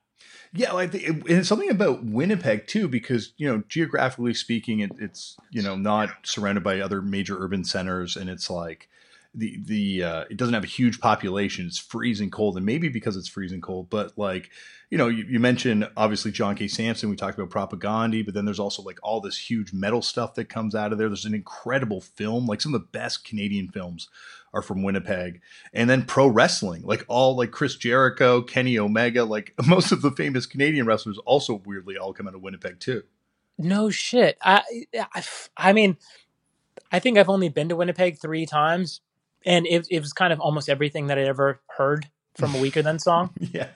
yeah, like think it, it's something about Winnipeg too, because you know, geographically speaking, it, it's you know not surrounded by other major urban centers, and it's like the the uh, it doesn't have a huge population. It's freezing cold, and maybe because it's freezing cold, but like you know, you, you mentioned obviously John K. Samson. We talked about propagandhi, but then there's also like all this huge metal stuff that comes out of there. There's an incredible film, like some of the best Canadian films are from Winnipeg. And then pro wrestling, like all like Chris Jericho, Kenny Omega, like most of the famous Canadian wrestlers also weirdly all come out of Winnipeg too. No shit. I, I, I mean, I think I've only been to Winnipeg three times, and it, it was kind of almost everything that I ever heard from a Weaker Than song. yeah.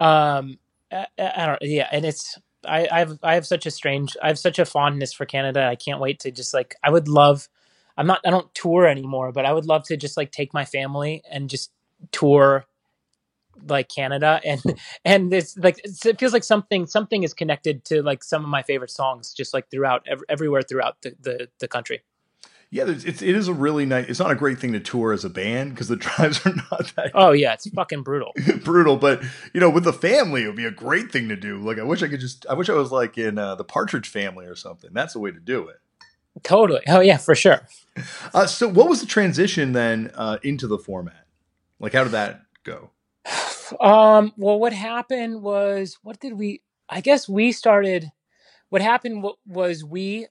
Um, I, I, don't. Yeah, and it's I, I have I have such a strange I have such a fondness for Canada. I can't wait to just like I would love I'm not I don't tour anymore, but I would love to just like take my family and just tour like Canada and and it's like it feels like something something is connected to like some of my favorite songs just like throughout ev- everywhere throughout the, the, the country. Yeah, it's it is a really nice. It's not a great thing to tour as a band because the drives are not that. Oh yeah, it's fucking brutal. brutal, but you know, with the family, it would be a great thing to do. Like I wish I could just. I wish I was like in uh, the Partridge Family or something. That's the way to do it. Totally. Oh yeah, for sure. Uh, so, what was the transition then uh, into the format? Like, how did that go? Um. Well, what happened was, what did we? I guess we started. What happened was we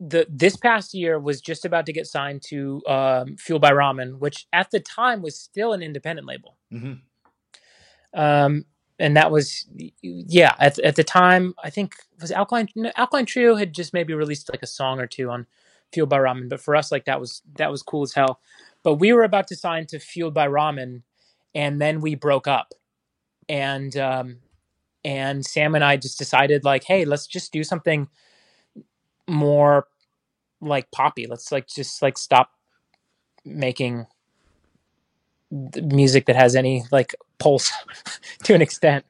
the this past year was just about to get signed to um, Fueled by Ramen, which at the time was still an independent label. Mm-hmm. Um, and that was yeah at, at the time i think was alkaline alkaline trio had just maybe released like a song or two on fueled by ramen but for us like that was that was cool as hell. But we were about to sign to fueled by ramen and then we broke up. And um and sam and i just decided like hey let's just do something more like poppy. Let's like just like stop making music that has any like pulse to an extent.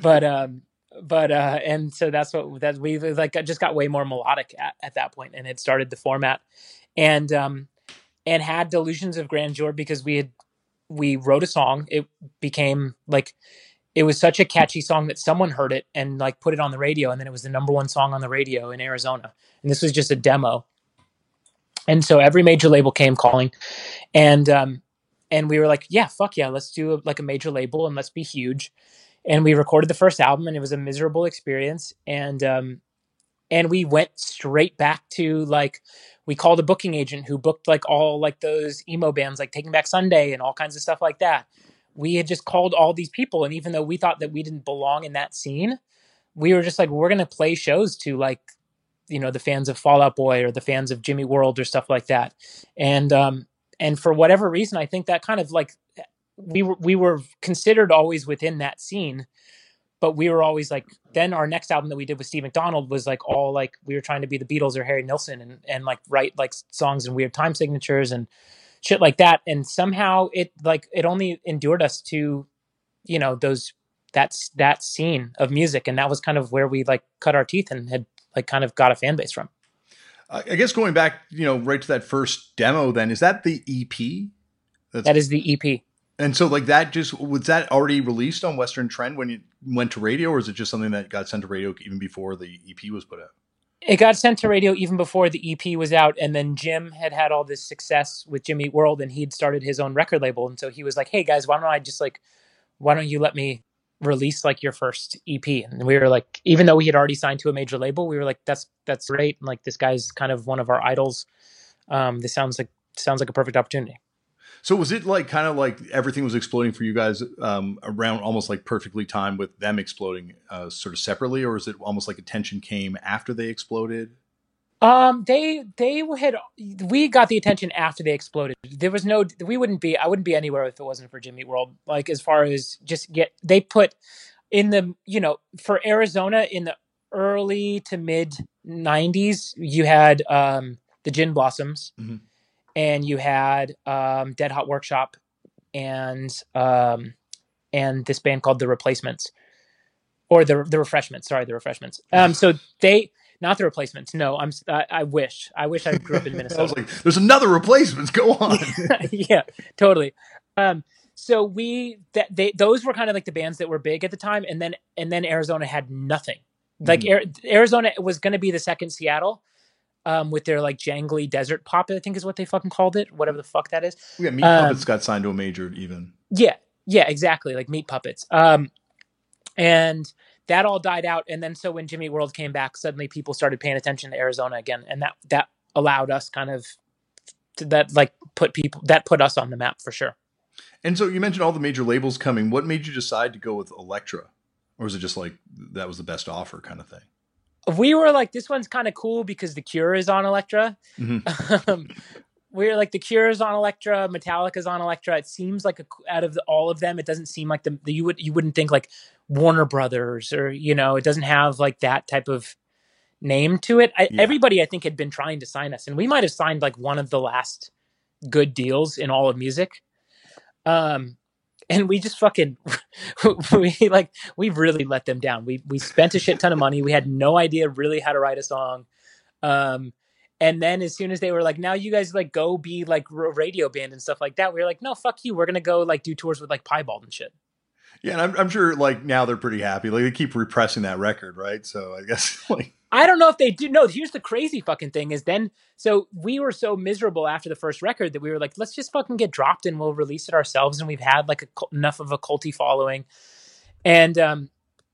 But um but uh and so that's what that we like just got way more melodic at, at that point and it started the format. And um and had delusions of grandeur because we had we wrote a song. It became like it was such a catchy song that someone heard it and like put it on the radio and then it was the number one song on the radio in arizona. And this was just a demo. And so every major label came calling. And um and we were like, yeah, fuck yeah, let's do a, like a major label and let's be huge. And we recorded the first album, and it was a miserable experience. And um, and we went straight back to like we called a booking agent who booked like all like those emo bands like Taking Back Sunday and all kinds of stuff like that. We had just called all these people, and even though we thought that we didn't belong in that scene, we were just like, we're gonna play shows to like you know the fans of Fall Out Boy or the fans of Jimmy World or stuff like that. And um, and for whatever reason, I think that kind of like we were we were considered always within that scene, but we were always like. Then our next album that we did with Steve McDonald was like all like we were trying to be the Beatles or Harry Nilsson and and like write like songs and weird time signatures and shit like that. And somehow it like it only endured us to, you know, those that's that scene of music, and that was kind of where we like cut our teeth and had like kind of got a fan base from. I guess going back, you know, right to that first demo, then is that the EP? That's, that is the EP. And so, like that, just was that already released on Western Trend when you went to radio, or is it just something that got sent to radio even before the EP was put out? It got sent to radio even before the EP was out, and then Jim had had all this success with Jimmy World, and he'd started his own record label, and so he was like, "Hey guys, why don't I just like, why don't you let me release like your first EP?" And we were like, even though we had already signed to a major label, we were like, "That's that's great," and like this guy's kind of one of our idols. Um, this sounds like sounds like a perfect opportunity. So was it like kind of like everything was exploding for you guys um, around almost like perfectly timed with them exploding uh, sort of separately, or is it almost like attention came after they exploded? Um, they they had we got the attention after they exploded. There was no we wouldn't be I wouldn't be anywhere if it wasn't for Jimmy World. Like as far as just get they put in the you know for Arizona in the early to mid '90s you had um the Gin Blossoms. Mm-hmm and you had um, Dead Hot Workshop and um, and this band called The Replacements or the the Refreshments. Sorry, the Refreshments. Um, so they not the replacements. No, I'm. I, I wish. I wish I grew up in Minnesota. I was like, "There's another replacements. Go on." yeah, totally. Um, so we that they those were kind of like the bands that were big at the time, and then and then Arizona had nothing. Like mm-hmm. Arizona was going to be the second Seattle, um, with their like jangly desert pop, I think is what they fucking called it, whatever the fuck that is. Yeah, Meat um, Puppets got signed to a major even. Yeah, yeah, exactly, like Meat Puppets. Um, and that all died out, and then so when Jimmy World came back, suddenly people started paying attention to Arizona again, and that that allowed us kind of to, that like put people that put us on the map for sure. And so you mentioned all the major labels coming. What made you decide to go with Elektra, or was it just like that was the best offer kind of thing? we were like, this one's kind of cool because the Cure is on Elektra. Mm-hmm. um, we are like, the Cure is on Elektra, Metallica's on Elektra. It seems like a, out of the, all of them, it doesn't seem like the, the you would you wouldn't think like Warner Brothers or you know, it doesn't have like that type of name to it. I, yeah. Everybody, I think, had been trying to sign us, and we might have signed like one of the last good deals in all of music. Um, and we just fucking we like we really let them down. We we spent a shit ton of money. We had no idea really how to write a song. Um and then as soon as they were like, now you guys like go be like a radio band and stuff like that, we were like, no, fuck you. We're gonna go like do tours with like Piebald and shit. Yeah, and I'm, I'm sure like now they're pretty happy. Like they keep repressing that record, right? So I guess like I don't know if they do. No, here's the crazy fucking thing is then, so we were so miserable after the first record that we were like, let's just fucking get dropped and we'll release it ourselves. And we've had like a, enough of a culty following. And, um,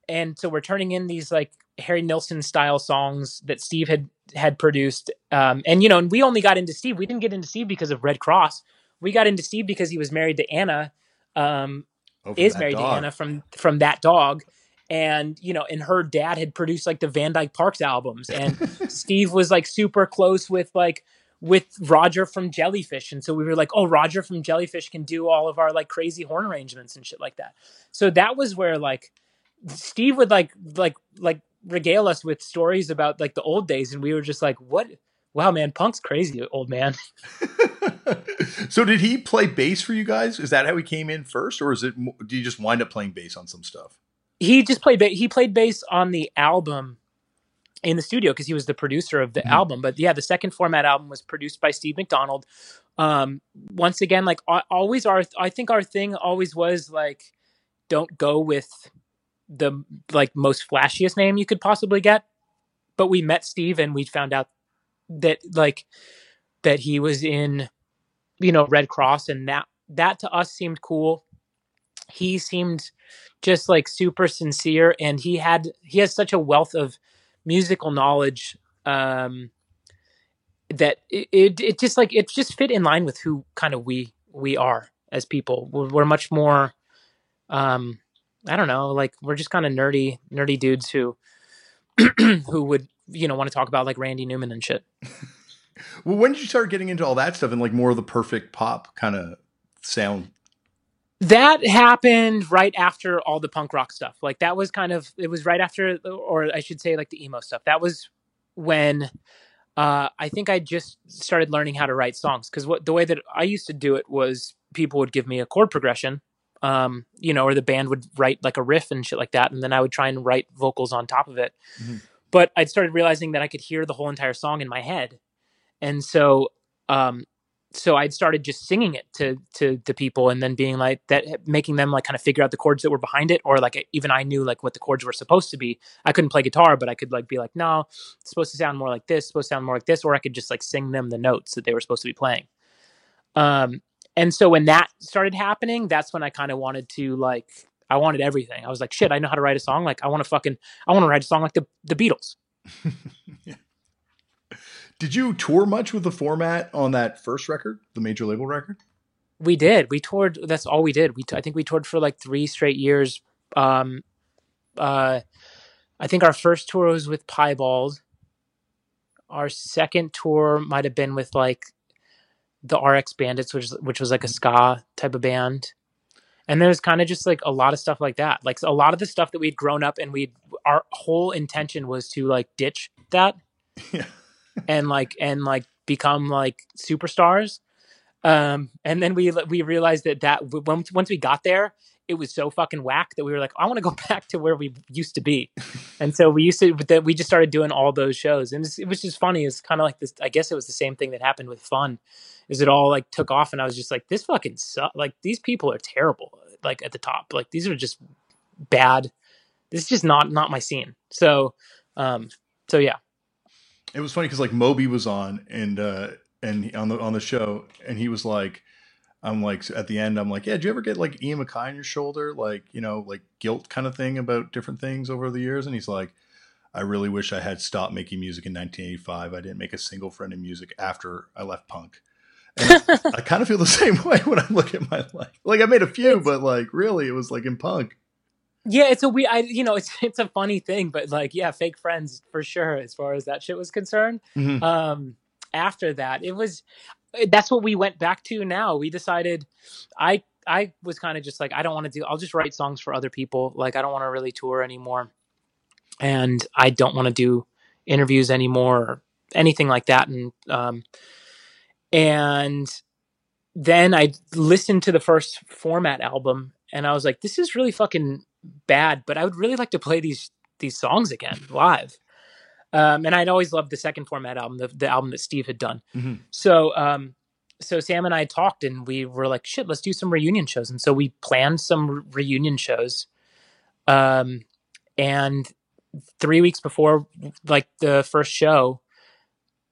and so we're turning in these like Harry Nilsson style songs that Steve had, had produced. Um, and, you know, and we only got into Steve. We didn't get into Steve because of Red Cross. We got into Steve because he was married to Anna, um, oh, is married dog. to Anna from, from that dog and you know and her dad had produced like the van dyke parks albums and steve was like super close with like with roger from jellyfish and so we were like oh roger from jellyfish can do all of our like crazy horn arrangements and shit like that so that was where like steve would like like like regale us with stories about like the old days and we were just like what wow man punk's crazy old man so did he play bass for you guys is that how he came in first or is it do you just wind up playing bass on some stuff he just played he played bass on the album in the studio because he was the producer of the mm-hmm. album. But yeah, the second format album was produced by Steve McDonald. Um, once again, like always, our I think our thing always was like, don't go with the like most flashiest name you could possibly get. But we met Steve and we found out that like that he was in, you know, Red Cross, and that that to us seemed cool. He seemed just like super sincere and he had he has such a wealth of musical knowledge um that it, it, it just like it just fit in line with who kind of we we are as people we're, we're much more um i don't know like we're just kind of nerdy nerdy dudes who who would you know want to talk about like randy newman and shit well when did you start getting into all that stuff and like more of the perfect pop kind of sound that happened right after all the punk rock stuff. Like that was kind of it was right after, or I should say, like the emo stuff. That was when uh, I think I just started learning how to write songs because what the way that I used to do it was people would give me a chord progression, um, you know, or the band would write like a riff and shit like that, and then I would try and write vocals on top of it. Mm-hmm. But I'd started realizing that I could hear the whole entire song in my head, and so um, so I'd started just singing it to to the people and then being like that making them like kind of figure out the chords that were behind it or like even I knew like what the chords were supposed to be. I couldn't play guitar, but I could like be like, no, it's supposed to sound more like this, supposed to sound more like this, or I could just like sing them the notes that they were supposed to be playing. Um and so when that started happening, that's when I kind of wanted to like I wanted everything. I was like, shit, I know how to write a song. Like I want to fucking I want to write a song like the the Beatles. yeah. Did you tour much with the format on that first record, the major label record? We did. We toured. That's all we did. We t- I think we toured for like three straight years. Um, uh, I think our first tour was with Piebald. Our second tour might have been with like the RX Bandits, which which was like a ska type of band. And there was kind of just like a lot of stuff like that. Like a lot of the stuff that we'd grown up and we our whole intention was to like ditch that. Yeah and like and like become like superstars. Um, and then we we realized that that once once we got there, it was so fucking whack that we were like, I want to go back to where we used to be. and so we used to, then we just started doing all those shows, and it was just funny. It's kind of like this. I guess it was the same thing that happened with Fun, is it all like took off, and I was just like, this fucking suck. Like these people are terrible. Like at the top, like these are just bad. This is just not not my scene. So, um, so yeah, it was funny because like Moby was on and uh and on the on the show and he was like I'm like at the end I'm like yeah do you ever get like Ian MacKaye on your shoulder like you know like guilt kind of thing about different things over the years and he's like I really wish I had stopped making music in 1985 I didn't make a single friend in music after I left punk and I kind of feel the same way when I look at my life like I made a few but like really it was like in punk yeah, it's a we. I you know it's it's a funny thing, but like yeah, fake friends for sure as far as that shit was concerned. Mm-hmm. Um, after that, it was that's what we went back to. Now we decided, I I was kind of just like I don't want to do. I'll just write songs for other people. Like I don't want to really tour anymore, and I don't want to do interviews anymore or anything like that. And um, and then I listened to the first format album and I was like, this is really fucking bad, but I would really like to play these these songs again live. Um, and I'd always loved the second format album, the, the album that Steve had done. Mm-hmm. So, um, so Sam and I talked, and we were like, "Shit, let's do some reunion shows." And so we planned some re- reunion shows. Um, and three weeks before, like the first show,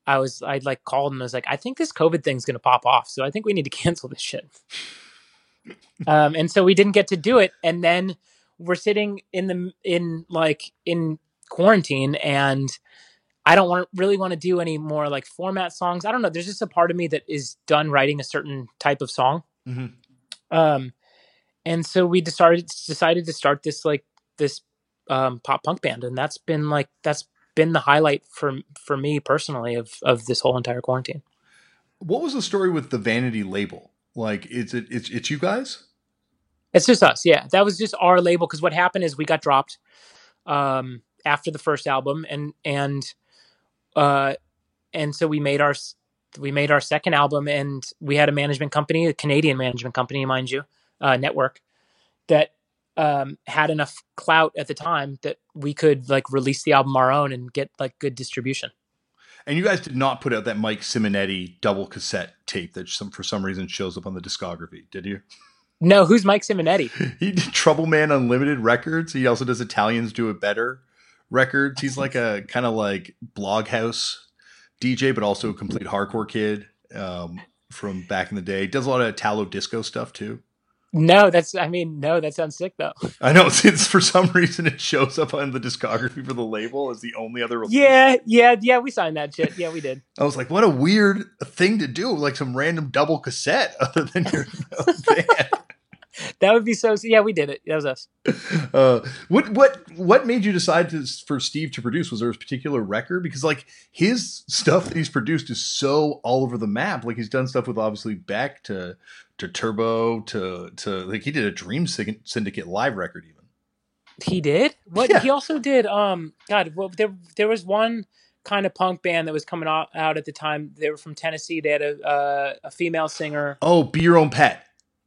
I was I'd like called and I was like, "I think this COVID thing's going to pop off, so I think we need to cancel this shit." um, and so we didn't get to do it, and then we're sitting in the in like in quarantine and I don't want really want to do any more like format songs. I don't know. There's just a part of me that is done writing a certain type of song. Mm-hmm. Um, and so we decided decided to start this like this um, pop punk band, and that's been like that's been the highlight for for me personally of of this whole entire quarantine. What was the story with the Vanity label? Like, is it it's it's you guys? It's just us, yeah. That was just our label because what happened is we got dropped um, after the first album, and and uh, and so we made our we made our second album, and we had a management company, a Canadian management company, mind you, uh, network that um, had enough clout at the time that we could like release the album our own and get like good distribution. And you guys did not put out that Mike Simonetti double cassette tape that some for some reason shows up on the discography, did you? No, who's Mike Simonetti? he did Trouble Man Unlimited Records. He also does Italians Do It Better records. He's like a kind of like bloghouse DJ, but also a complete hardcore kid um, from back in the day. Does a lot of Italo disco stuff too. No, that's. I mean, no, that sounds sick though. I know. It's, it's, for some reason it shows up on the discography for the label as the only other. Release. Yeah, yeah, yeah. We signed that shit. Yeah, we did. I was like, what a weird thing to do, like some random double cassette, other than your band that would be so. Yeah, we did it. That was us. Uh, what what what made you decide to, for Steve to produce? Was there a particular record? Because like his stuff that he's produced is so all over the map. Like he's done stuff with obviously Beck to to Turbo to to like he did a Dream Syndicate live record even. He did. What yeah. he also did. Um, God, well, there there was one kind of punk band that was coming out, out at the time. They were from Tennessee. They had a uh, a female singer. Oh, be your own pet.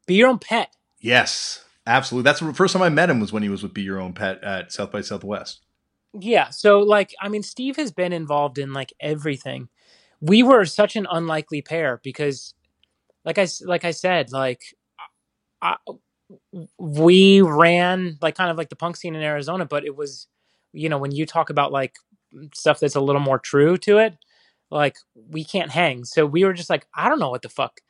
Be your own pet. Yes, absolutely. That's the first time I met him was when he was with Be Your Own Pet at South by Southwest. Yeah. So like, I mean, Steve has been involved in like everything. We were such an unlikely pair because like I like I said, like I, we ran like kind of like the punk scene in Arizona, but it was, you know, when you talk about like stuff that's a little more true to it, like we can't hang. So we were just like, I don't know what the fuck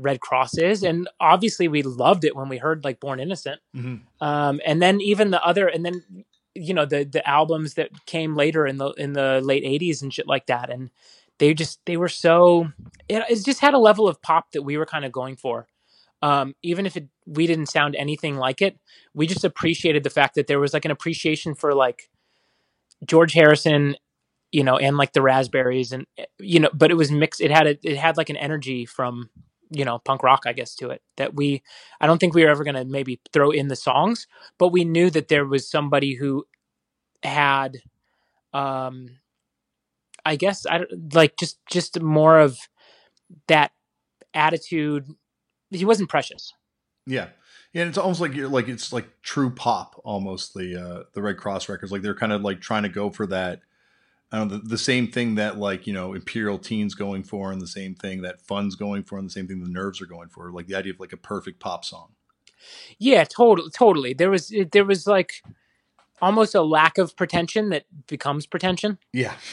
Red Cross is, and obviously we loved it when we heard like Born Innocent, mm-hmm. um, and then even the other, and then you know the the albums that came later in the in the late '80s and shit like that, and they just they were so it, it just had a level of pop that we were kind of going for um, even if it, we didn't sound anything like it, we just appreciated the fact that there was like an appreciation for like George Harrison, you know, and like the Raspberries, and you know, but it was mixed. It had a, it had like an energy from you know punk rock, I guess, to it that we. I don't think we were ever going to maybe throw in the songs, but we knew that there was somebody who had, um, I guess I like just just more of that attitude he wasn't precious. Yeah. Yeah, it's almost like you're like it's like true pop almost the uh the Red Cross records like they're kind of like trying to go for that I don't know, the, the same thing that like you know Imperial Teen's going for and the same thing that Fun's going for and the same thing the Nerves are going for like the idea of like a perfect pop song. Yeah, totally totally. There was there was like almost a lack of pretension that becomes pretension. Yeah.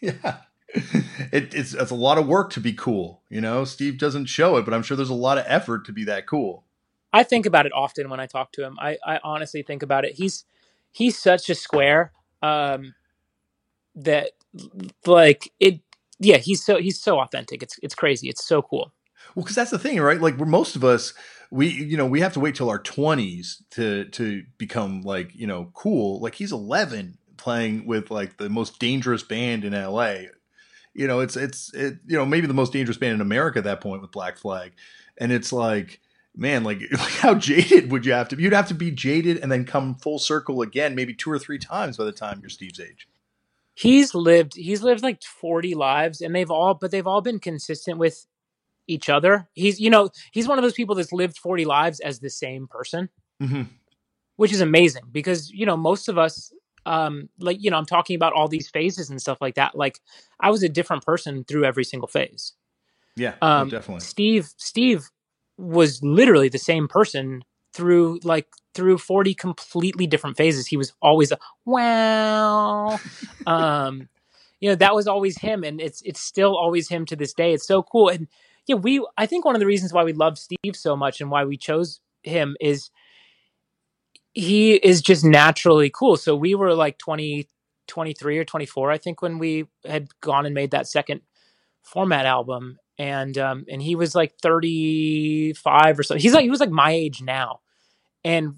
Yeah it, it's it's a lot of work to be cool. You know, Steve doesn't show it, but I'm sure there's a lot of effort to be that cool. I think about it often when I talk to him. I, I honestly think about it. He's he's such a square um, that like it. Yeah, he's so he's so authentic. It's it's crazy. It's so cool. Well, because that's the thing, right? Like, we're most of us, we you know, we have to wait till our twenties to to become like you know cool. Like he's eleven playing with like the most dangerous band in LA you know, it's it's it, you know maybe the most dangerous band in America at that point with Black Flag, and it's like man, like, like how jaded would you have to? be You'd have to be jaded and then come full circle again, maybe two or three times by the time you're Steve's age. He's lived he's lived like 40 lives and they've all but they've all been consistent with each other. He's you know, he's one of those people that's lived 40 lives as the same person. Mm-hmm. Which is amazing because you know most of us um like you know i'm talking about all these phases and stuff like that like i was a different person through every single phase yeah um definitely steve steve was literally the same person through like through 40 completely different phases he was always a wow um you know that was always him and it's it's still always him to this day it's so cool and yeah we i think one of the reasons why we love steve so much and why we chose him is he is just naturally cool. So we were like 20, 23 or 24, I think, when we had gone and made that second format album. And um, and he was like 35 or so. He's like he was like my age now. And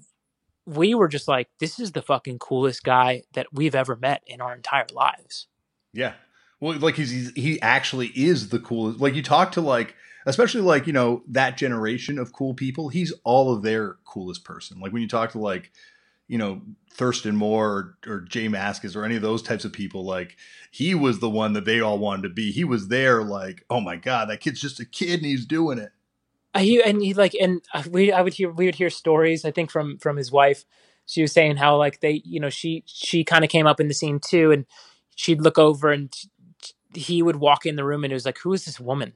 we were just like, this is the fucking coolest guy that we've ever met in our entire lives. Yeah. Well, like he's, he's he actually is the coolest. Like you talk to like especially like you know that generation of cool people he's all of their coolest person like when you talk to like you know thurston moore or, or jay mascis or any of those types of people like he was the one that they all wanted to be he was there like oh my god that kid's just a kid and he's doing it he and he like and uh, we i would hear we would hear stories i think from from his wife. She was saying how like they you know she she kind of came up in the scene too and she'd look over and he would walk in the room and it was like who is this woman?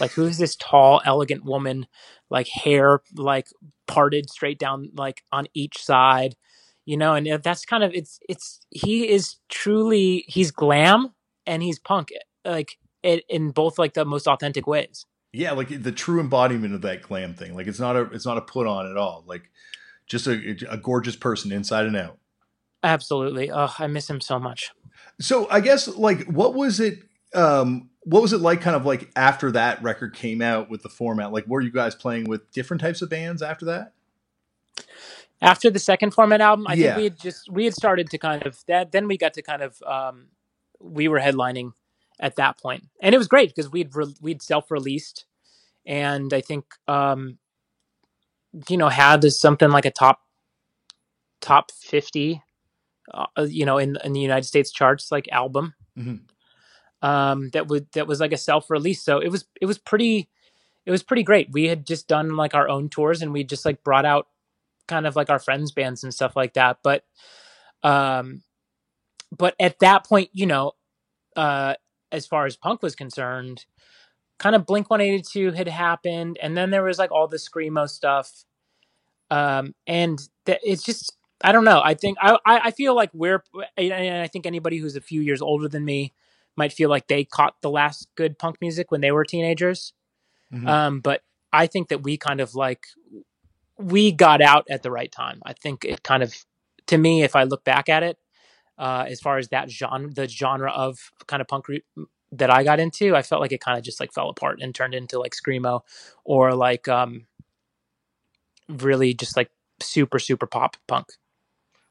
Like who's this tall elegant woman? Like hair like parted straight down like on each side you know and that's kind of it's it's he is truly he's glam and he's punk like it, in both like the most authentic ways yeah like the true embodiment of that glam thing. Like it's not a it's not a put on at all. Like just a, a gorgeous person inside and out. Absolutely. Oh i miss him so much. So i guess like what was it um what was it like kind of like after that record came out with the format? Like were you guys playing with different types of bands after that? After the second format album i yeah. think we had just we had started to kind of that then we got to kind of um we were headlining at that point and it was great because we'd re- we'd self-released and i think um you know had something like a top top 50 uh, you know in in the united states charts like album mm-hmm um, that would that was like a self release. So it was it was pretty it was pretty great. We had just done like our own tours and we just like brought out kind of like our friends bands and stuff like that. But um, but at that point, you know, uh, as far as punk was concerned, kind of Blink 182 had happened, and then there was like all the screamo stuff, um, and th- it's just I don't know. I think I I feel like we're and I think anybody who's a few years older than me might feel like they caught the last good punk music when they were teenagers. Mm-hmm. Um, but I think that we kind of like we got out at the right time. I think it kind of to me, if I look back at it, uh, as far as that genre, the genre of kind of punk re- that I got into, I felt like it kind of just like fell apart and turned into like screamo or like um really just like super super pop punk.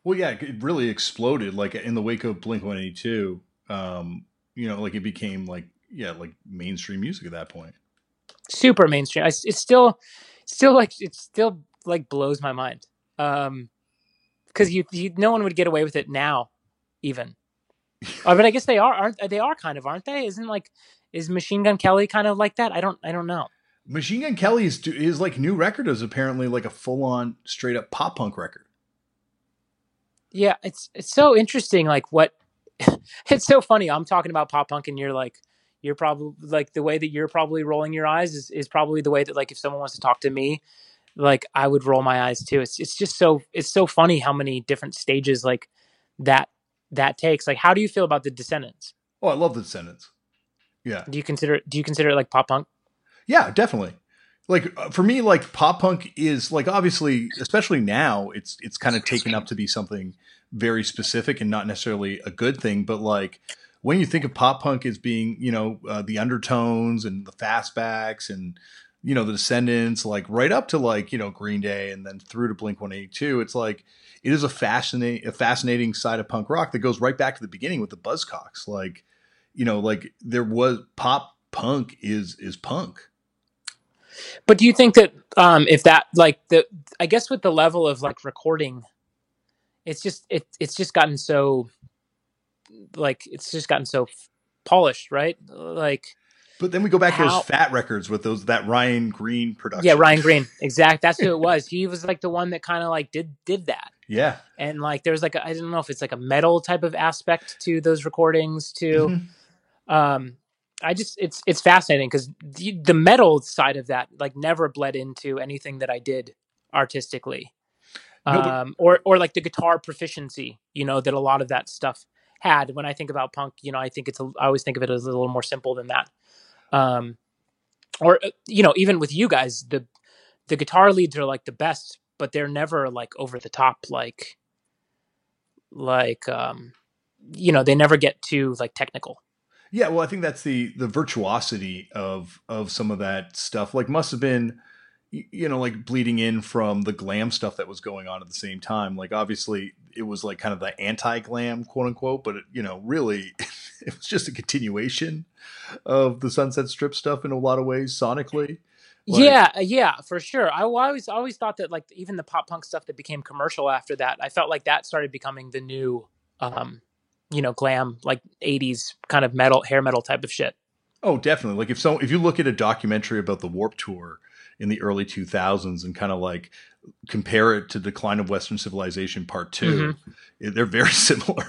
Well, yeah, it really exploded like in the wake of Blink One Eighty Two. Um, you know, like it became like yeah, like mainstream music at that point. Super mainstream. I, it's still, still like it still like blows my mind. Um, because you, you no one would get away with it now, even. uh, but I guess they are, aren't they? Are kind of, aren't they? Isn't like is Machine Gun Kelly kind of like that? I don't, I don't know. Machine Gun Kelly is is like new record is apparently like a full on straight up pop punk record. Yeah, it's it's so interesting. Like what, it's so funny. I'm talking about pop punk, and you're like, you're probably like the way that you're probably rolling your eyes is is probably the way that like if someone wants to talk to me like I would roll my eyes too. It's it's just so it's so funny how many different stages like that that takes. Like, how do you feel about the Descendents? Oh, I love the Descendents. Yeah. Do you consider do you consider it like pop punk? Yeah, definitely. Like uh, for me, like pop punk is like obviously, especially now, it's it's kind of taken up to be something very specific and not necessarily a good thing. But like when you think of pop punk as being, you know, uh, the undertones and the fastbacks and you know the Descendents, like right up to like you know Green Day, and then through to Blink One Eighty Two. It's like it is a fascinating a fascinating side of punk rock that goes right back to the beginning with the Buzzcocks. Like you know, like there was pop punk is is punk. But do you think that um, if that like the I guess with the level of like recording, it's just it it's just gotten so like it's just gotten so polished, right? Like but then we go back How? to those fat records with those that Ryan Greene production. Yeah, Ryan Greene. Exact. That's who it was. He was like the one that kind of like did did that. Yeah. And like there's like I don't know if it's like a metal type of aspect to those recordings too. Mm-hmm. Um I just it's it's fascinating because the, the metal side of that like never bled into anything that I did artistically. No, but- um or or like the guitar proficiency, you know, that a lot of that stuff had when I think about punk, you know, I think it's a, I always think of it as a little more simple than that. Um, or uh, you know, even with you guys, the the guitar leads are like the best, but they're never like over the top, like like um, you know, they never get too like technical. Yeah, well, I think that's the the virtuosity of of some of that stuff. Like, must have been you know like bleeding in from the glam stuff that was going on at the same time like obviously it was like kind of the anti-glam quote unquote but it, you know really it was just a continuation of the sunset strip stuff in a lot of ways sonically like, yeah yeah for sure. I always always thought that like even the pop punk stuff that became commercial after that i felt like that started becoming the new um you know glam like 80s kind of metal hair metal type of shit. Oh definitely. Like if so if you look at a documentary about the warp tour in the early 2000s and kind of like compare it to decline of western civilization part 2 mm-hmm. they're very similar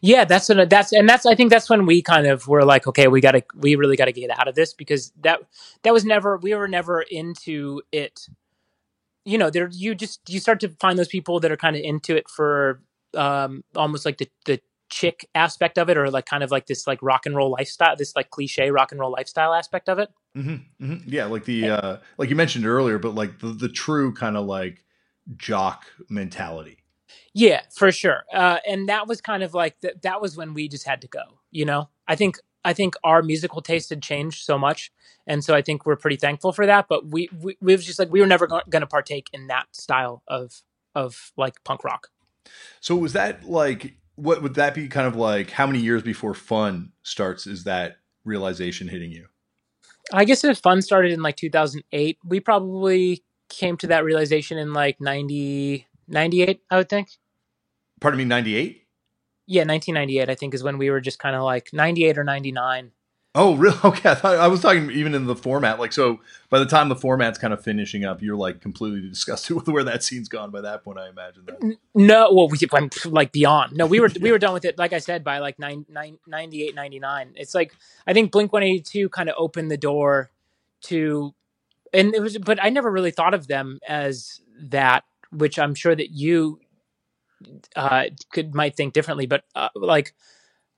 yeah that's an, that's and that's i think that's when we kind of were like okay we gotta we really gotta get out of this because that that was never we were never into it. You know there you just you start to find those people that are kind of into it for um almost like the the chick aspect of it or like kind of like this like rock and roll lifestyle this like cliche rock and roll lifestyle aspect of it. Mm-hmm, mm-hmm. yeah like the uh like you mentioned earlier but like the, the true kind of like jock mentality yeah for sure. Uh and that was kind of like that that was when we just had to go you know? I think i think our musical taste had changed so much and so i think we're pretty thankful for that but we we, we was just like we were never going to partake in that style of of like punk rock. So was that like what would that be kind of like how many years before fun starts is that realization hitting you? I guess if fun started in like 2008 we probably came to that realization in like 90 98 i would think pardon me 98 yeah 1998 i think is when we were just kind of like 98 or 99 Oh, really? Okay. I thought I was talking even in the format. Like, so by the time the format's kind of finishing up, you're like completely disgusted with where that scene's gone. By that point, I imagine that. No, well, we went like beyond. No, we were we were done with it. Like I said, by like nine, nine, 98, 99. It's like I think Blink One Eighty Two kind of opened the door to, and it was. But I never really thought of them as that, which I'm sure that you uh, could might think differently. But uh, like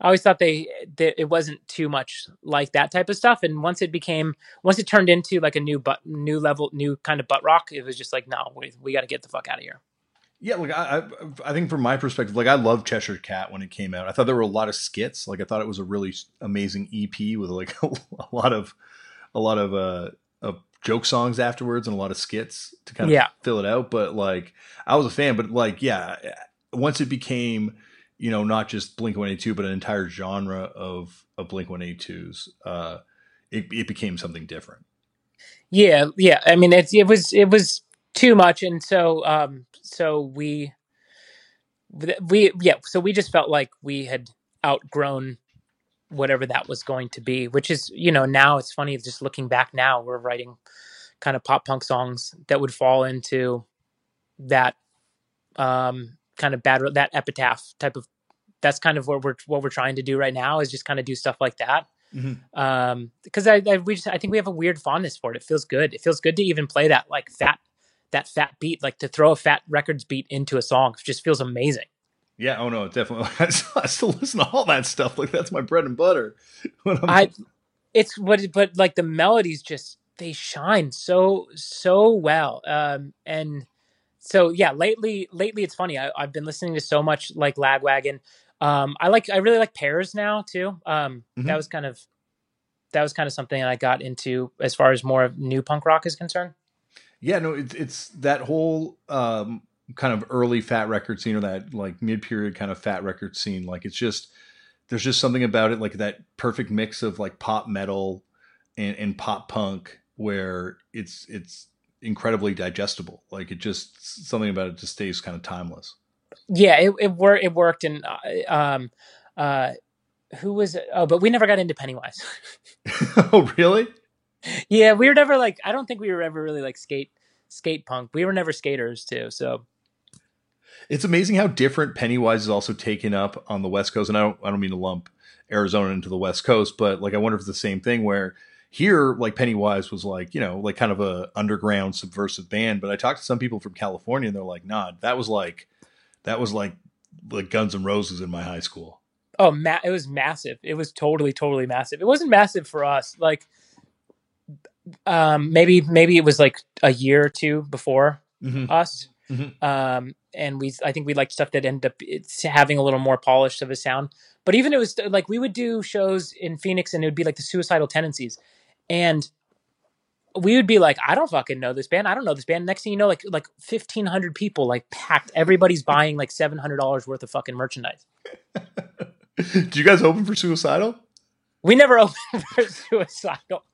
I always thought they that it wasn't too much like that type of stuff. And once it became, once it turned into like a new but new level, new kind of butt rock, it was just like, no, we, we got to get the fuck out of here. Yeah, like I, I, I think from my perspective, like I love Cheshire Cat when it came out. I thought there were a lot of skits. Like I thought it was a really amazing EP with like a, lot of, a lot of uh, joke songs afterwards and a lot of skits to kind of yeah. fill it out. But like I was a fan. But like yeah, once it became you know, not just Blink 182, but an entire genre of, of Blink 182s, uh, it, it became something different. Yeah. Yeah. I mean, it, it was, it was too much. And so, um, so we, we, yeah, so we just felt like we had outgrown whatever that was going to be, which is, you know, now it's funny just looking back now, we're writing kind of pop punk songs that would fall into that, um, kind of bad that epitaph type of that's kind of what we're what we're trying to do right now is just kind of do stuff like that. Mm-hmm. um because I, I we just i think we have a weird fondness for it. It feels good. It feels good to even play that like fat that fat beat like to throw a Fat Wreck Chords beat into a song. It just feels amazing yeah oh no definitely i still, I still listen to all that stuff like that's my bread and butter i it's what but like the melodies just they shine so so well um and so yeah, lately, lately it's funny. I, have been listening to so much like Lagwagon. Um, I like, I really like Pears now too. Um, mm-hmm. that was kind of, that was kind of something I got into as far as more of new punk rock is concerned. Yeah, no, it's it's that whole um, kind of early fat record scene or that like mid period kind of fat record scene. Like it's just there's just something about it, like that perfect mix of like pop metal and, and pop punk, where it's it's incredibly digestible. Like it just something about it just stays kind of timeless. Yeah, it it worked. It worked, and uh, um, uh, who was it? Oh, but we never got into Pennywise. oh, really? Yeah, we were never like. I don't think we were ever really like skate skate punk. We were never skaters too. So it's amazing how different Pennywise is also taken up on the West Coast. And I don't I don't mean to lump Arizona into the West Coast, but like I wonder if it's the same thing where here like pennywise was like you know like kind of a underground subversive band but i talked to some people from california and they're like nah that was like that was like like guns and roses in my high school oh ma- it was massive it was totally totally massive it wasn't massive for us like um maybe maybe it was like a year or two before mm-hmm. us mm-hmm. um and we i think we liked stuff that ended up it's having a little more polished of a sound but even it was like we would do shows in phoenix and it would be like the suicidal tendencies and we would be like, I don't fucking know this band. I don't know this band. Next thing you know, like like fifteen hundred people like packed. Everybody's buying like seven hundred dollars worth of fucking merchandise. Do you guys open for Suicidal? We never opened for Suicidal,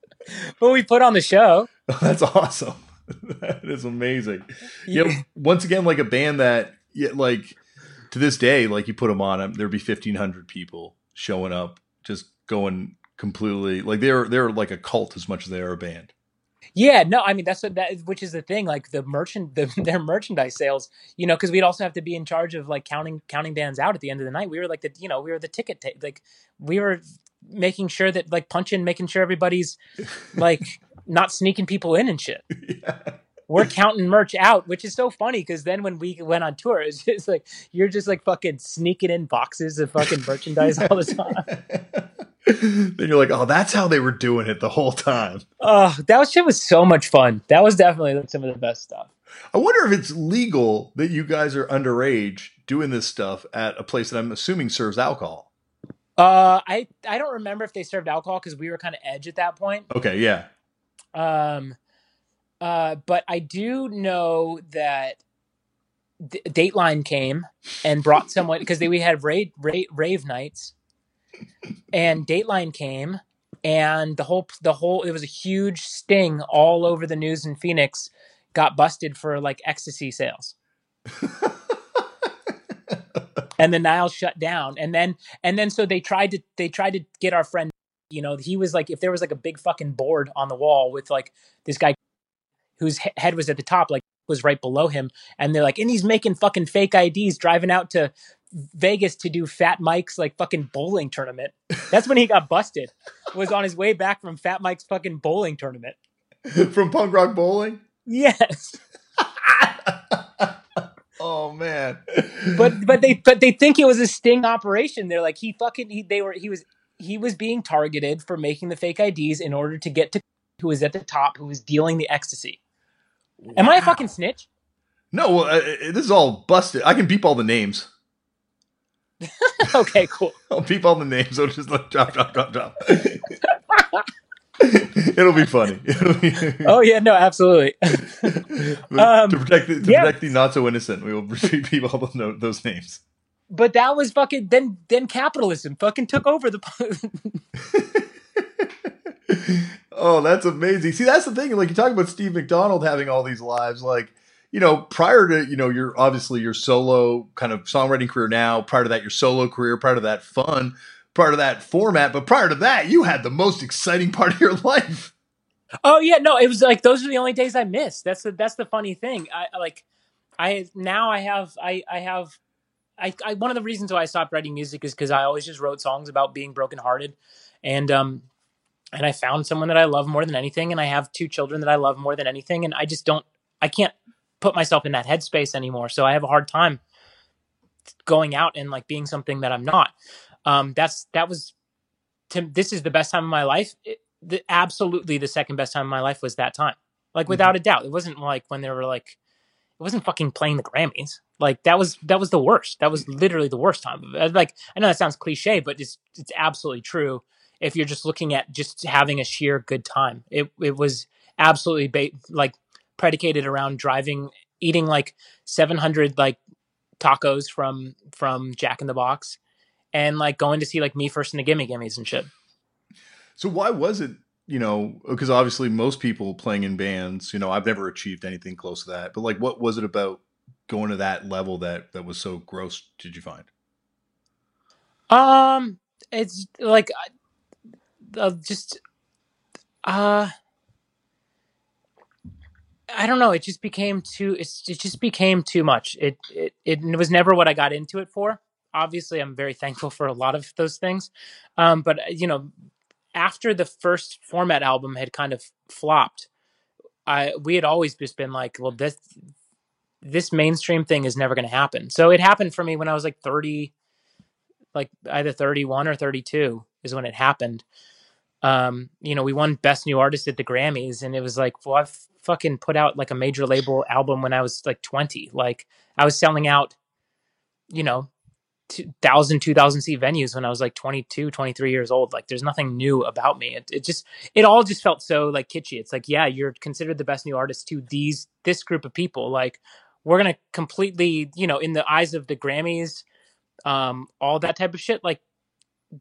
but we put on the show. Oh, that's awesome. that is amazing. Yeah. Once again, like a band that, yeah, like to this day, like you put them on, um, there'd be fifteen hundred people showing up, just going completely like they're they're like a cult as much as they are a band. Yeah, no, I mean that's what that which is the thing. Like the merchant, the, their merchandise sales, you know, because we'd also have to be in charge of like counting counting bands out at the end of the night. We were like the, you know, we were the ticket, ta- like we were making sure that like punching, making sure everybody's like not sneaking people in and shit. Yeah. We're counting merch out, which is so funny because then when we went on tour, it's just like you're just like fucking sneaking in boxes of fucking merchandise all the time. then you're like, oh, that's how they were doing it the whole time. Oh, that was, shit was so much fun. That was definitely like some of the best stuff. I wonder if it's legal that you guys are underage doing this stuff at a place that I'm assuming serves alcohol. Uh, I I don't remember if they served alcohol because we were kind of edge at that point. Okay, yeah. Um, uh, but I do know that D- Dateline came and brought someone because we had rave, rave, rave nights and Dateline came, and the whole the whole it was a huge sting all over the news in Phoenix. Got busted for like ecstasy sales. and the Nile shut down, and then and then so they tried to they tried to get our friend You know, he was like if there was like a big fucking board on the wall with like this guy whose head was at the top, like was right below him, and they're like, and he's making fucking fake IDs, driving out to Vegas to do Fat Mike's like fucking bowling tournament. That's when he got busted. Was on his way back from Fat Mike's fucking bowling tournament. From punk rock bowling? Yes, Oh man. but but they but they think it was a sting operation. They're like he fucking he, they were he was he was being targeted for making the fake IDs in order to get to who was at the top, who was dealing the ecstasy. Am I a fucking snitch? No, uh, uh, this is all busted. I can beep all the names. okay, cool. I'll beep all the names. So just like drop, drop, drop, drop. It'll be funny. It'll be, Oh yeah, no, absolutely. Um, to protect the, to yeah. protect the not so innocent, we will beep all those names. But that was fucking then then capitalism fucking took over the oh, that's amazing. See, that's the thing. Like you talk about Steve McDonald having all these lives, like you know, prior to you know, your obviously your solo kind of songwriting career now. Prior to that, your solo career. Prior to that, fun. Prior to that, format. But prior to that, you had the most exciting part of your life. Oh yeah, no, it was like those are the only days I missed. That's the that's the funny thing. I I, like I now I have I I have I, I one of the reasons why I stopped writing music is because I always just wrote songs about being brokenhearted, and um and I found someone that I love more than anything, and I have two children that I love more than anything, and I just don't I can't put myself in that headspace anymore. So I have a hard time going out and like being something that I'm not. Um, that's that was to this is the best time of my life. It, the, absolutely the second best time of my life was that time. Like without a doubt. It wasn't like when they were like it wasn't fucking playing the Grammys. Like that was that was the worst. That was literally the worst time. Like I know that sounds cliche, but it's it's absolutely true. If you're just looking at just having a sheer good time, it it was absolutely ba- like predicated around driving, eating like 700 like tacos from from Jack in the Box, and like going to see like me first and the Gimme Gimmes and shit. So why was it? You know, because obviously most people playing in bands, you know, I've never achieved anything close to that. But like, what was it about going to that level that that was so gross? Did you find? Um, it's like uh, uh, just uh I don't know. It just became too. It's, it just became too much. It, it it was never what I got into it for. Obviously, I'm very thankful for a lot of those things, um, but you know, after the first format album had kind of flopped, I we had always just been like, well, this this mainstream thing is never going to happen. So it happened for me when I was like 30, like either 31 or 32 is when it happened. Um, you know, we won Best New Artist at the Grammys, and it was like, well, I've fucking put out like a major label album when I was like 20. Like I was selling out, you know, 2,000, 2,000 seat venues when I was like 22, 23 years old. Like there's nothing new about me. It, it just, it all just felt so like kitschy. It's like, yeah, you're considered the best new artist to these, this group of people. Like we're going to completely, you know, in the eyes of the Grammys, um, all that type of shit. Like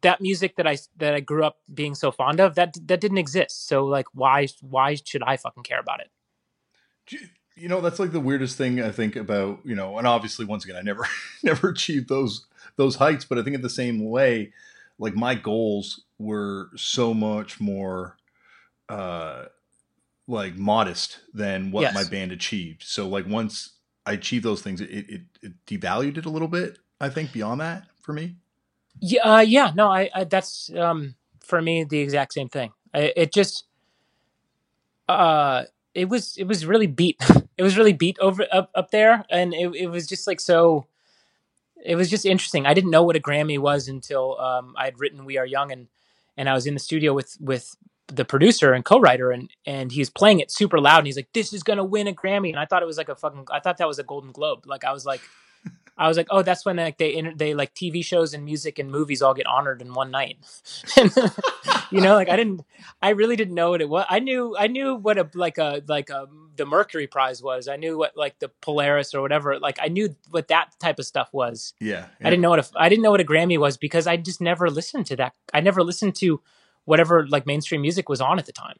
that music that I that I grew up being so fond of that that didn't exist. So like why why should I fucking care about it? You know, that's like the weirdest thing I think about, you know, and obviously once again I never never achieved those those heights, but I think in the same way, like my goals were so much more uh like modest than what Yes. my band achieved. So like once I achieved those things, it, it it devalued it a little bit, I think, beyond that for me. Yeah, uh, yeah, no, I, I that's um for me the exact same thing. I, it just uh it was it was really beat. it was really beat over up up there and it it was just like so it was just interesting. I didn't know what a Grammy was until um I'd written We Are Young and and I was in the studio with with the producer and co-writer and and he was playing it super loud and he's like this is to win a Grammy and I thought it was like a fucking I thought that was a Golden Globe. Like I was like I was like, oh, that's when like they they like TV shows and music and movies all get honored in one night. you know, like I didn't, I really didn't know what it was. I knew, I knew what a like a like a the Mercury Prize was. I knew what like the Polaris or whatever. Like I knew what that type of stuff was. Yeah. I didn't know what a, I didn't know what a Grammy was because I just never listened to that. I never listened to whatever like mainstream music was on at the time.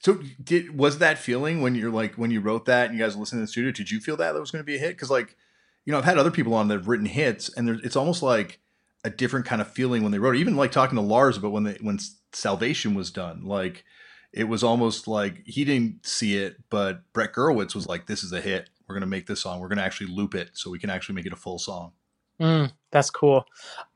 So did was that feeling when you're like when you wrote that and you guys were to the studio? Did you feel that that was going to be a hit? Because like, you know, I've had other people on that have written hits, and there, it's almost like a different kind of feeling when they wrote it. Even like talking to Lars about when they when Salvation was done, like it was almost like he didn't see it, but Brett Gurewitz was like, "This is a hit. We're gonna make this song. We're gonna actually loop it so we can actually make it a full song." Mm, that's cool.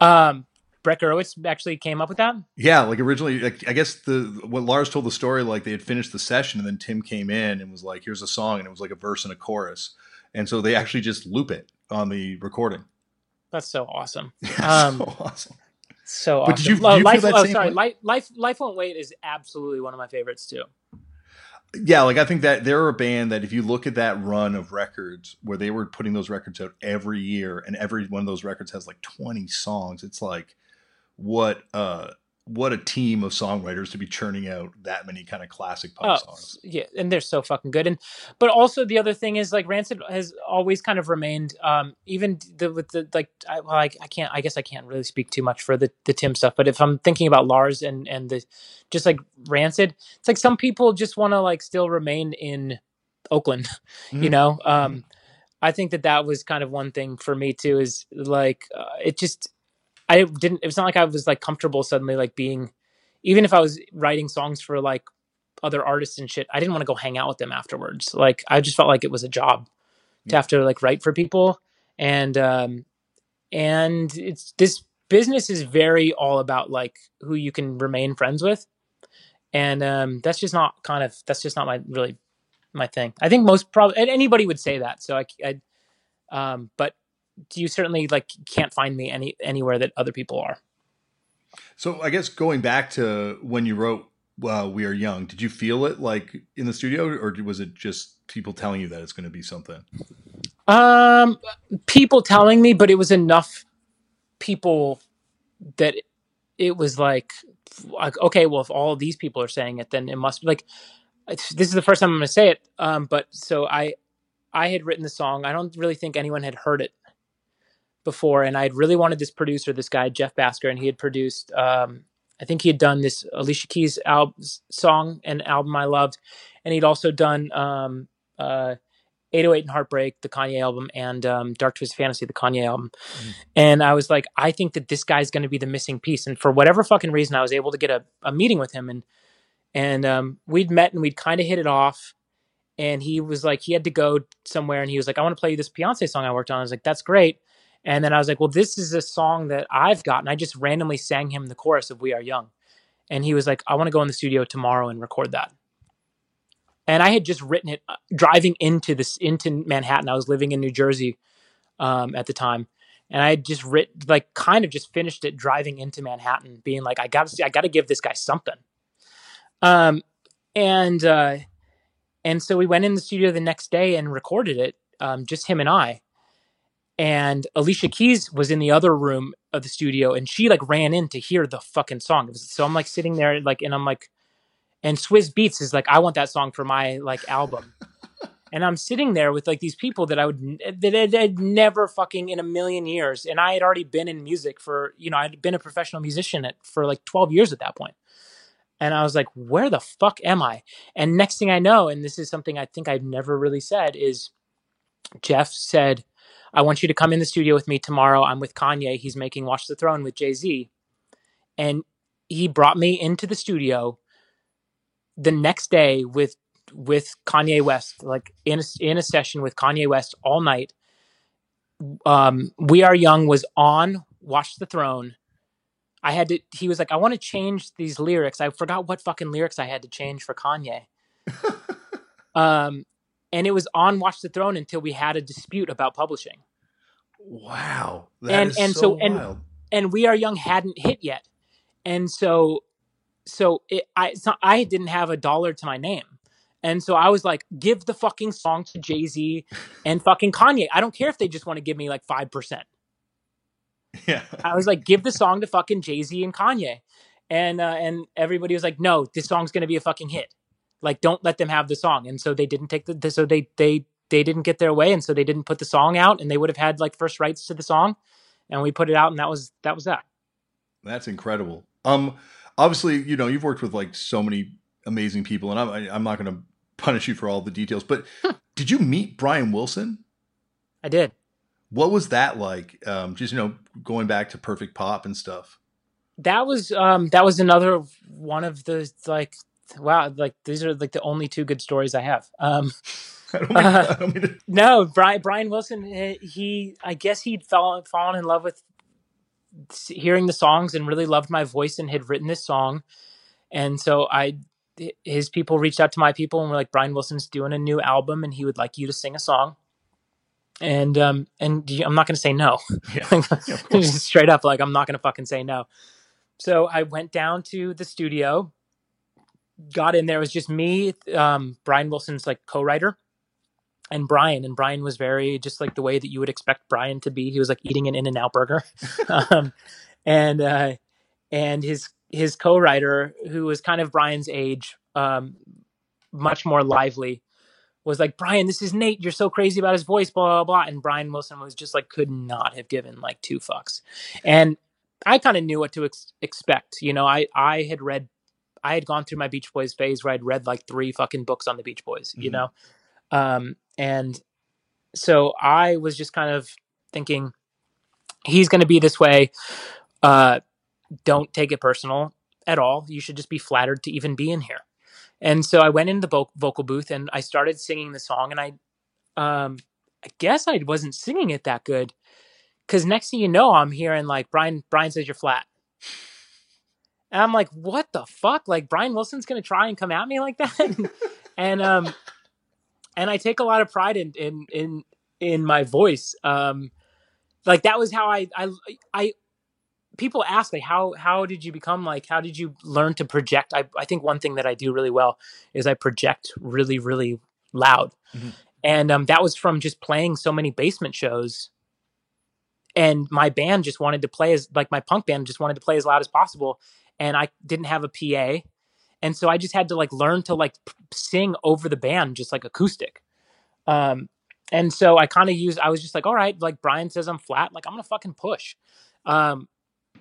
Um, Brett Gurewitz actually came up with that. Yeah, like originally, like, I guess the what Lars told the story, like they had finished the session, and then Tim came in and was like, "Here's a song," and it was like a verse and a chorus, and so they actually just loop it on the recording. That's so awesome. Yeah, um, so awesome. So but awesome. Did you, did you life, oh, sorry, life, life, life won't wait is absolutely one of my favorites too. Yeah, like I think that they're a band that if you look at that run of records where they were putting those records out every year, and every one of those records has like twenty songs, it's like what uh what a team of songwriters to be churning out that many kind of classic pop oh, songs. Yeah, and they're so fucking good. And but also the other thing is like Rancid has always kind of remained um even the with the like I, well, I, I can't I guess I can't really speak too much for the the Tim stuff, but if I'm thinking about Lars and and the just like Rancid, it's like some people just want to like still remain in Oakland, mm-hmm. you know. Um mm-hmm. I think that that was kind of one thing for me too is like uh, it just I didn't. It was not like I was like comfortable suddenly like being, even if I was writing songs for like other artists and shit. I didn't want to go hang out with them afterwards. Like I just felt like it was a job to have to like write for people, and um, and it's this business is very all about like who you can remain friends with, and um, that's just not kind of that's just not my really my thing. I think most probably anybody would say that. So I, I um, but you certainly like can't find me any anywhere that other people are. So I guess going back to when you wrote uh, "We Are Young," did you feel it like in the studio, or was it just people telling you that it's going to be something? Um, people telling me, but it was enough people that it was like, like okay, well, if all these people are saying it, then it must be like. This is the first time I'm going to say it. Um, but so I, I had written the song. I don't really think anyone had heard it before, and I had really wanted this producer, this guy Jeff Bhasker, and he had produced. Um, I think he had done this Alicia Keys album, song and album I loved, and he'd also done um, uh, 808 and Heartbreak, the Kanye album, and um, Dark Twisted Fantasy, the Kanye album. Mm. And I was like, I think that this guy's going to be the missing piece. And for whatever fucking reason, I was able to get a, a meeting with him, and and um, we'd met and we'd kind of hit it off. And he was like, he had to go somewhere, and he was like, I want to play you this Beyonce song I worked on. I was like, that's great. And then I was like, well, this is a song that I've got. And I just randomly sang him the chorus of We Are Young. And he was like, I want to go in the studio tomorrow and record that. And I had just written it uh, driving into this into Manhattan. I was living in New Jersey um, at the time, and I had just written like kind of just finished it driving into Manhattan, being like, I got to I got to give this guy something. Um, and uh, and so we went in the studio the next day and recorded it, um, just him and I and Alicia Keys was in the other room of the studio and she like ran in to hear the fucking song. So I'm like sitting there like and I'm like and Swizz Beatz is like I want that song for my like album. and I'm sitting there with like these people that I would that had, had never fucking in a million years and I had already been in music for, you know, I'd been a professional musician at, for like 12 years at that point. And I was like, where the fuck am I? And next thing I know, and this is something I think I've never really said, is Jeff said, I want you to come in the studio with me tomorrow. I'm with Kanye. He's making Watch the Throne with Jay Z. And he brought me into the studio the next day with with Kanye West, like in a, in a session with Kanye West all night. Um, we Are Young was on Watch the Throne. I had to. He was like, I want to change these lyrics. I forgot what fucking lyrics I had to change for Kanye. um, and it was on Watch the Throne until we had a dispute about publishing. Wow, and and so, so and and We Are Young hadn't hit yet, and so so it, I not, I didn't have a dollar to my name. And so I was like, give the fucking song to Jay Z and fucking Kanye. I don't care if they just want to give me like 5%. Yeah. I was like, give the song to fucking Jay Z and Kanye. And, uh, and everybody was like, no, this song's going to be a fucking hit. Like, don't let them have the song. And so they didn't take the, so they, they, they didn't get their way. And so they didn't put the song out and they would have had like first rights to the song. And we put it out and that was, that was that. That's incredible. Um, obviously, you know, you've worked with like so many amazing people and I'm, I'm not going to punish you for all the details, but did you meet Brian Wilson? I did. What was that like? Um, just you know, going back to Perfect Pop and stuff. That was um, that was another one of the like wow like these are like the only two good stories I have. Um, I mean, uh, I don't mean to... No, Brian Brian Wilson. He I guess he'd fallen fallen in love with hearing the songs and really loved my voice and had written this song, and so I his people reached out to my people and were like Brian Wilson's doing a new album and he would like you to sing a song and um and I'm not going to say no. Yeah, straight up, like I'm not going to fucking say no. So I went down to the studio, got in there. It was just me, um, Brian Wilson's like co-writer, and Brian. And Brian was very just like the way that you would expect Brian to be. He was like eating an In-N-Out burger, um, and uh, and his his co-writer, who was kind of Brian's age, um, much more lively was like, Brian, this is Nate. You're so crazy about his voice, blah, blah, blah. And Brian Wilson was just like, could not have given like two fucks. And I kind of knew what to ex- expect. You know, I, I had read, I had gone through my Beach Boys phase where I'd read like three fucking books on the Beach Boys, mm-hmm. you know? Um, and so I was just kind of thinking, he's going to be this way. Uh, don't take it personal at all. You should just be flattered to even be in here. And so I went into the vocal booth and I started singing the song. And I, um, I guess I wasn't singing it that good because next thing you know, I'm hearing like Brian. Brian says you're flat, and I'm like, what the fuck? Like Brian Wilson's gonna try and come at me like that, and um, and I take a lot of pride in in in in my voice. Um, like that was how I I I people ask like how how did you become like how did you learn to project i, I think one thing that i do really well is i project really really loud mm-hmm. and um, that was from just playing so many basement shows and my band just wanted to play as like my punk band just wanted to play as loud as possible and i didn't have a pa and so i just had to like learn to like sing over the band just like acoustic um and so i kind of used i was just like all right like brian says i'm flat like i'm gonna fucking push um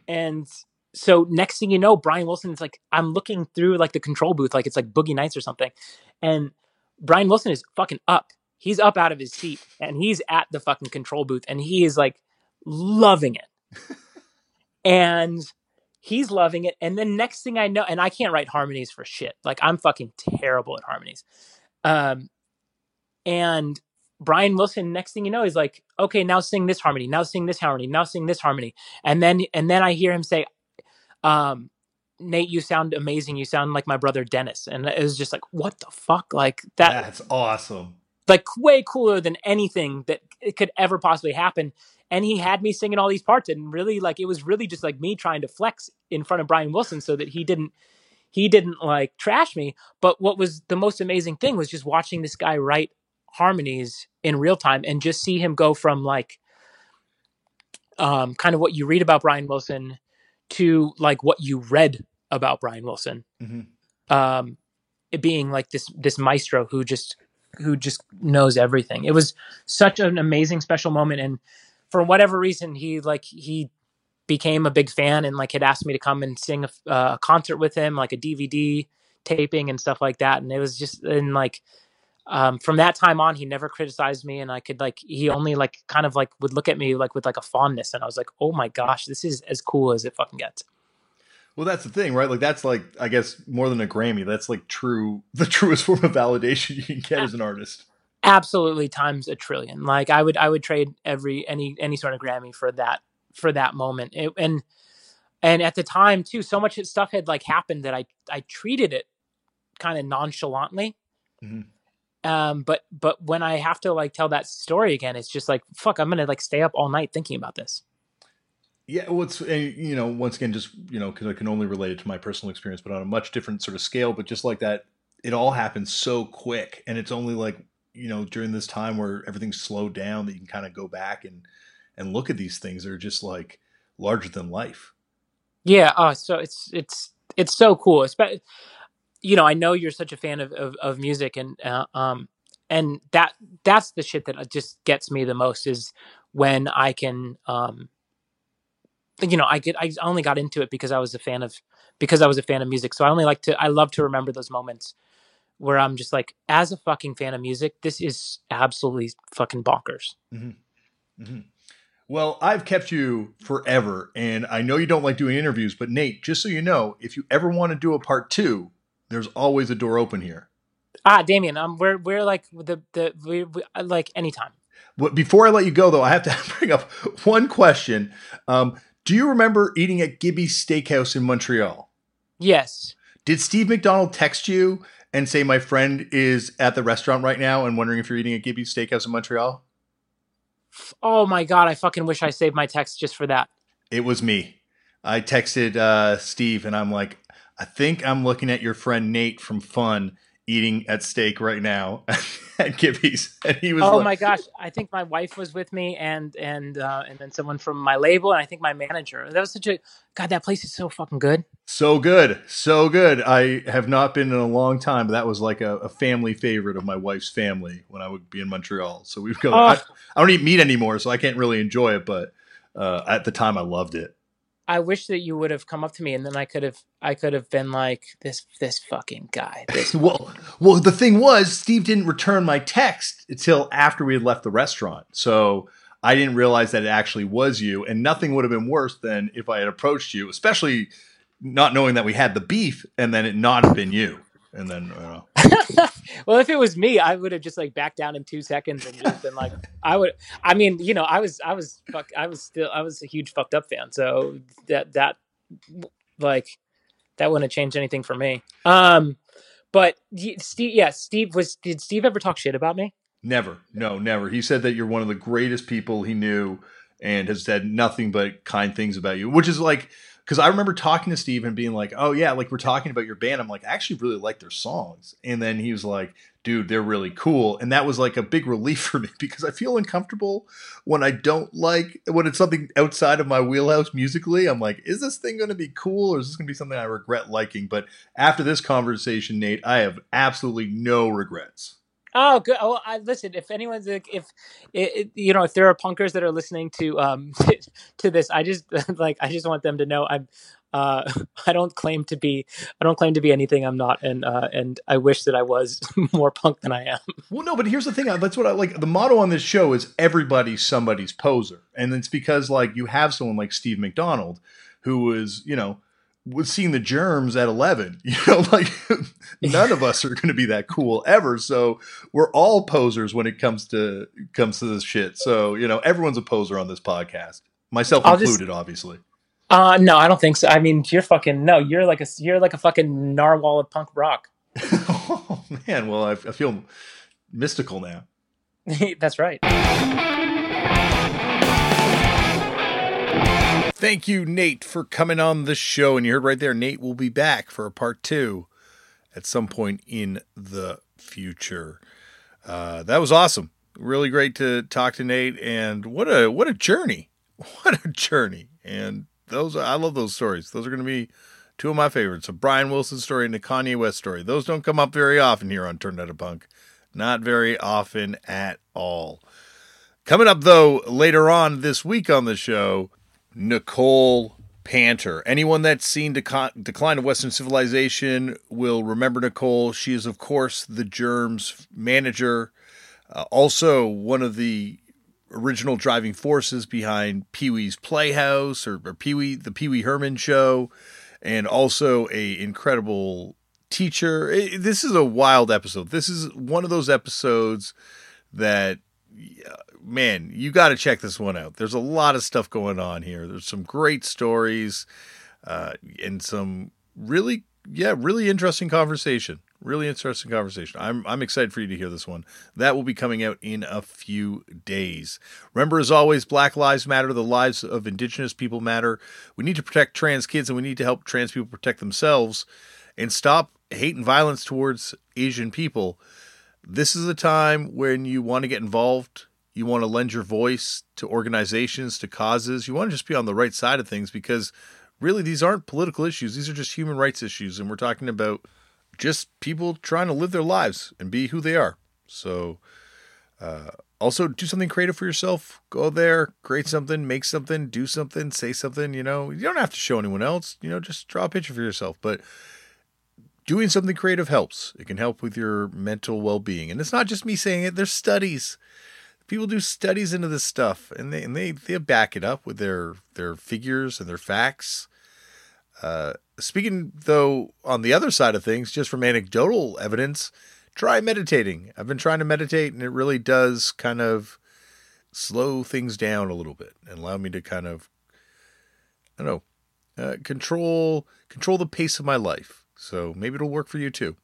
and so next thing you know, Brian Wilson is like, I'm looking through like the control booth, like it's like Boogie Nights or something. And Brian Wilson is fucking up. He's up out of his seat and he's at the fucking control booth and he is like loving it. and he's loving it. And then next thing I know, and I can't write harmonies for shit. Like I'm fucking terrible at harmonies. Um, and Brian Wilson, next thing you know, he's like, okay, now sing this harmony, now sing this harmony, now sing this harmony. And then and then I hear him say, um, Nate, you sound amazing. You sound like my brother Dennis. And it was just like, what the fuck? Like that That's awesome. Like way cooler than anything that it could ever possibly happen. And he had me singing all these parts and really like it was really just like me trying to flex in front of Brian Wilson so that he didn't he didn't like trash me. But what was the most amazing thing was just watching this guy write harmonies in real time and just see him go from like um, kind of what you read about Brian Wilson to like what you read about Brian Wilson. Mm-hmm. Um, it being like this this maestro who just who just knows everything. It was such an amazing special moment and for whatever reason he like he became a big fan and like had asked me to come and sing a, uh, a concert with him like a DVD taping and stuff like that and it was just and like um, from that time on, he never criticized me, and I could like he only like kind of like would look at me like with like a fondness, and I was like, oh my gosh, this is as cool as it fucking gets. Well, that's the thing, right? Like that's like I guess more than a Grammy. That's like true, the truest form of validation you can get as an artist. Absolutely, times a trillion. Like I would, I would trade every any any sort of Grammy for that for that moment. It, and and at the time too, so much stuff had like happened that I I treated it kind of nonchalantly. Mm-hmm um but but when i have to like tell that story again it's just like fuck i'm gonna like stay up all night thinking about this yeah well it's you know once again just you know because i can only relate it to my personal experience but on a much different sort of scale but just like that it all happens so quick and it's only like you know during this time where everything's slowed down that you can kind of go back and and look at these things that are just like larger than life yeah oh so it's it's it's so cool you know, I know you're such a fan of of, of music, and uh, um, and that that's the shit that just gets me the most is when I can, um, you know, I get I only got into it because I was a fan of because I was a fan of music. So I only like to I love to remember those moments where I'm just like, as a fucking fan of music, this is absolutely fucking bonkers. Mm-hmm. Mm-hmm. Well, I've kept you forever, and I know you don't like doing interviews, but Nate, just so you know, if you ever want to do a part two, there's always a door open here. Ah, Damian, um, we're we're like the the we, we, like anytime. But before I let you go, though, I have to bring up one question. Um, do you remember eating at Gibby's Steakhouse in Montreal? Yes. Did Steve McDonald text you and say my friend is at the restaurant right now and wondering if you're eating at Gibby's Steakhouse in Montreal? Oh my god, I fucking wish I saved my text just for that. It was me. I texted uh, Steve and I'm like, I think I'm looking at your friend Nate from Fun eating at steak right now at Gibby's, and he was. Oh like, my gosh, I think my wife was with me, and and uh, and then someone from my label, and I think my manager. That was such a god. That place is so fucking good. So good, so good. I have not been in a long time, but that was like a, a family favorite of my wife's family when I would be in Montreal. So we've go. Oh. I, I don't eat meat anymore, so I can't really enjoy it. But uh, at the time, I loved it. I wish that you would have come up to me, and then I could have I could have been like this this fucking guy. This Well, well, the thing was, Steve didn't return my text until after we had left the restaurant. So I didn't realize that it actually was you. And nothing would have been worse than if I had approached you, especially not knowing that we had the beef and then it not have been you. And then, know, well, if it was me, I would have just like backed down in two seconds and just been like, I would. I mean, you know, I was, I was, fuck, I was still, I was a huge fucked up fan. So that that like that wouldn't have changed anything for me. Um, but Steve, yeah, Steve was. Did Steve ever talk shit about me? never, no, never. He said that you're one of the greatest people he knew and has said nothing but kind things about you, which is like, because I remember talking to Steve and being like, "Oh yeah, like we're talking about your band." I'm like, "I actually really like their songs," and then he was like, "Dude, they're really cool," and that was like a big relief for me because I feel uncomfortable when I don't like when it's something outside of my wheelhouse musically. I'm like, "Is this thing going to be cool, or is this going to be something I regret liking?" But after this conversation, Nate, I have absolutely no regrets. Oh, good. Oh, I listen. If anyone's like, if it, you know, if there are punkers that are listening to um to this, I just like I just want them to know I'm. Uh, I don't claim to be. I don't claim to be anything I'm not, and uh, and I wish that I was more punk than I am. Well, no, but here's the thing. That's what I like. The motto on this show is everybody's somebody's poser. And it's because, like, you have someone like Steve McDonald who was, you know, was seeing the germs at 11. You know, like, none of us are going to be that cool ever. So we're all posers when it comes to comes to this shit. So, you know, everyone's a poser on this podcast, myself I'll just- included, obviously. Uh, no, I don't think so. I mean, you're fucking no. You're like a you're like a fucking narwhal of punk rock. oh, man. Well, I, I feel mystical now. That's right. Thank you, Nate, for coming on the show. And you heard right there, Nate will be back for a part two at some point in the future. Uh, that was awesome. Really great to talk to Nate, and what a what a journey! What a journey! And those I love those stories. Those are going to be two of my favorites: a Brian Wilson story and a Kanye West story. Those don't come up very often here on Turned Out a Punk. Not very often at all. Coming up though later on this week on the show, Nicole Panter. Anyone that's seen Deco- Decline of Western Civilization will remember Nicole. She is, of course, the Germs manager, uh, also one of the original driving forces behind Pee Wee's Playhouse or, or Pee Wee, the Pee Wee Herman Show, and also a incredible teacher. Eh, this is a wild episode. This is one of those episodes that man, you got to check this one out. There's a lot of stuff going on here. There's some great stories uh, and some really, yeah, really interesting conversation. Really interesting conversation. I'm I'm excited for you to hear this one. That will be coming out in a few days. Remember, as always, Black Lives Matter. The lives of Indigenous people matter. We need to protect trans kids, and we need to help trans people protect themselves and stop hate and violence towards Asian people. This is a time when you want to get involved you want to lend your voice to organizations, to causes. You want to just be on the right side of things because really these aren't political issues. These are just human rights issues. And we're talking about just people trying to live their lives and be who they are. So, uh, also do something creative for yourself. Go there, create something, make something, do something, say something. You know, you don't have to show anyone else. You know, just draw a picture for yourself. But doing something creative helps. It can help with your mental well being. And it's not just me saying it, there's studies people do studies into this stuff, and they and they they back it up with their their figures and their facts. Uh, speaking though, on the other side of things, just from anecdotal evidence, try meditating. I've been trying to meditate, and it really does kind of slow things down a little bit and allow me to kind of, I don't know, uh, control control the pace of my life. So maybe it'll work for you too.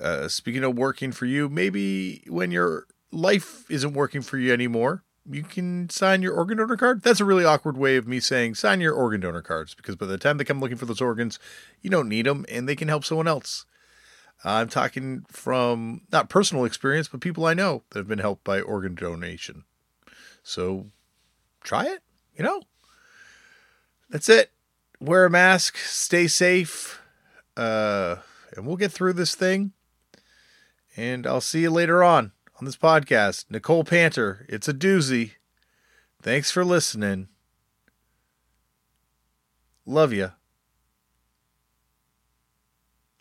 Uh, speaking of working for you, maybe when your life isn't working for you anymore, you can sign your organ donor card. That's a really awkward way of me saying sign your organ donor cards because by the time they come looking for those organs, you don't need them and they can help someone else. I'm talking from not personal experience, but people I know that have been helped by organ donation. So try it, you know. That's it. Wear a mask, stay safe, uh, and we'll get through this thing. And I'll see you later on on this podcast. Nicole Panter, it's a doozy. Thanks for listening. Love you.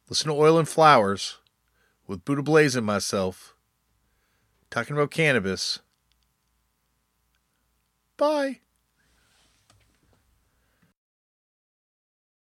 Listen to Oil and Flowers with Buddha Blaze and myself talking about cannabis. Bye.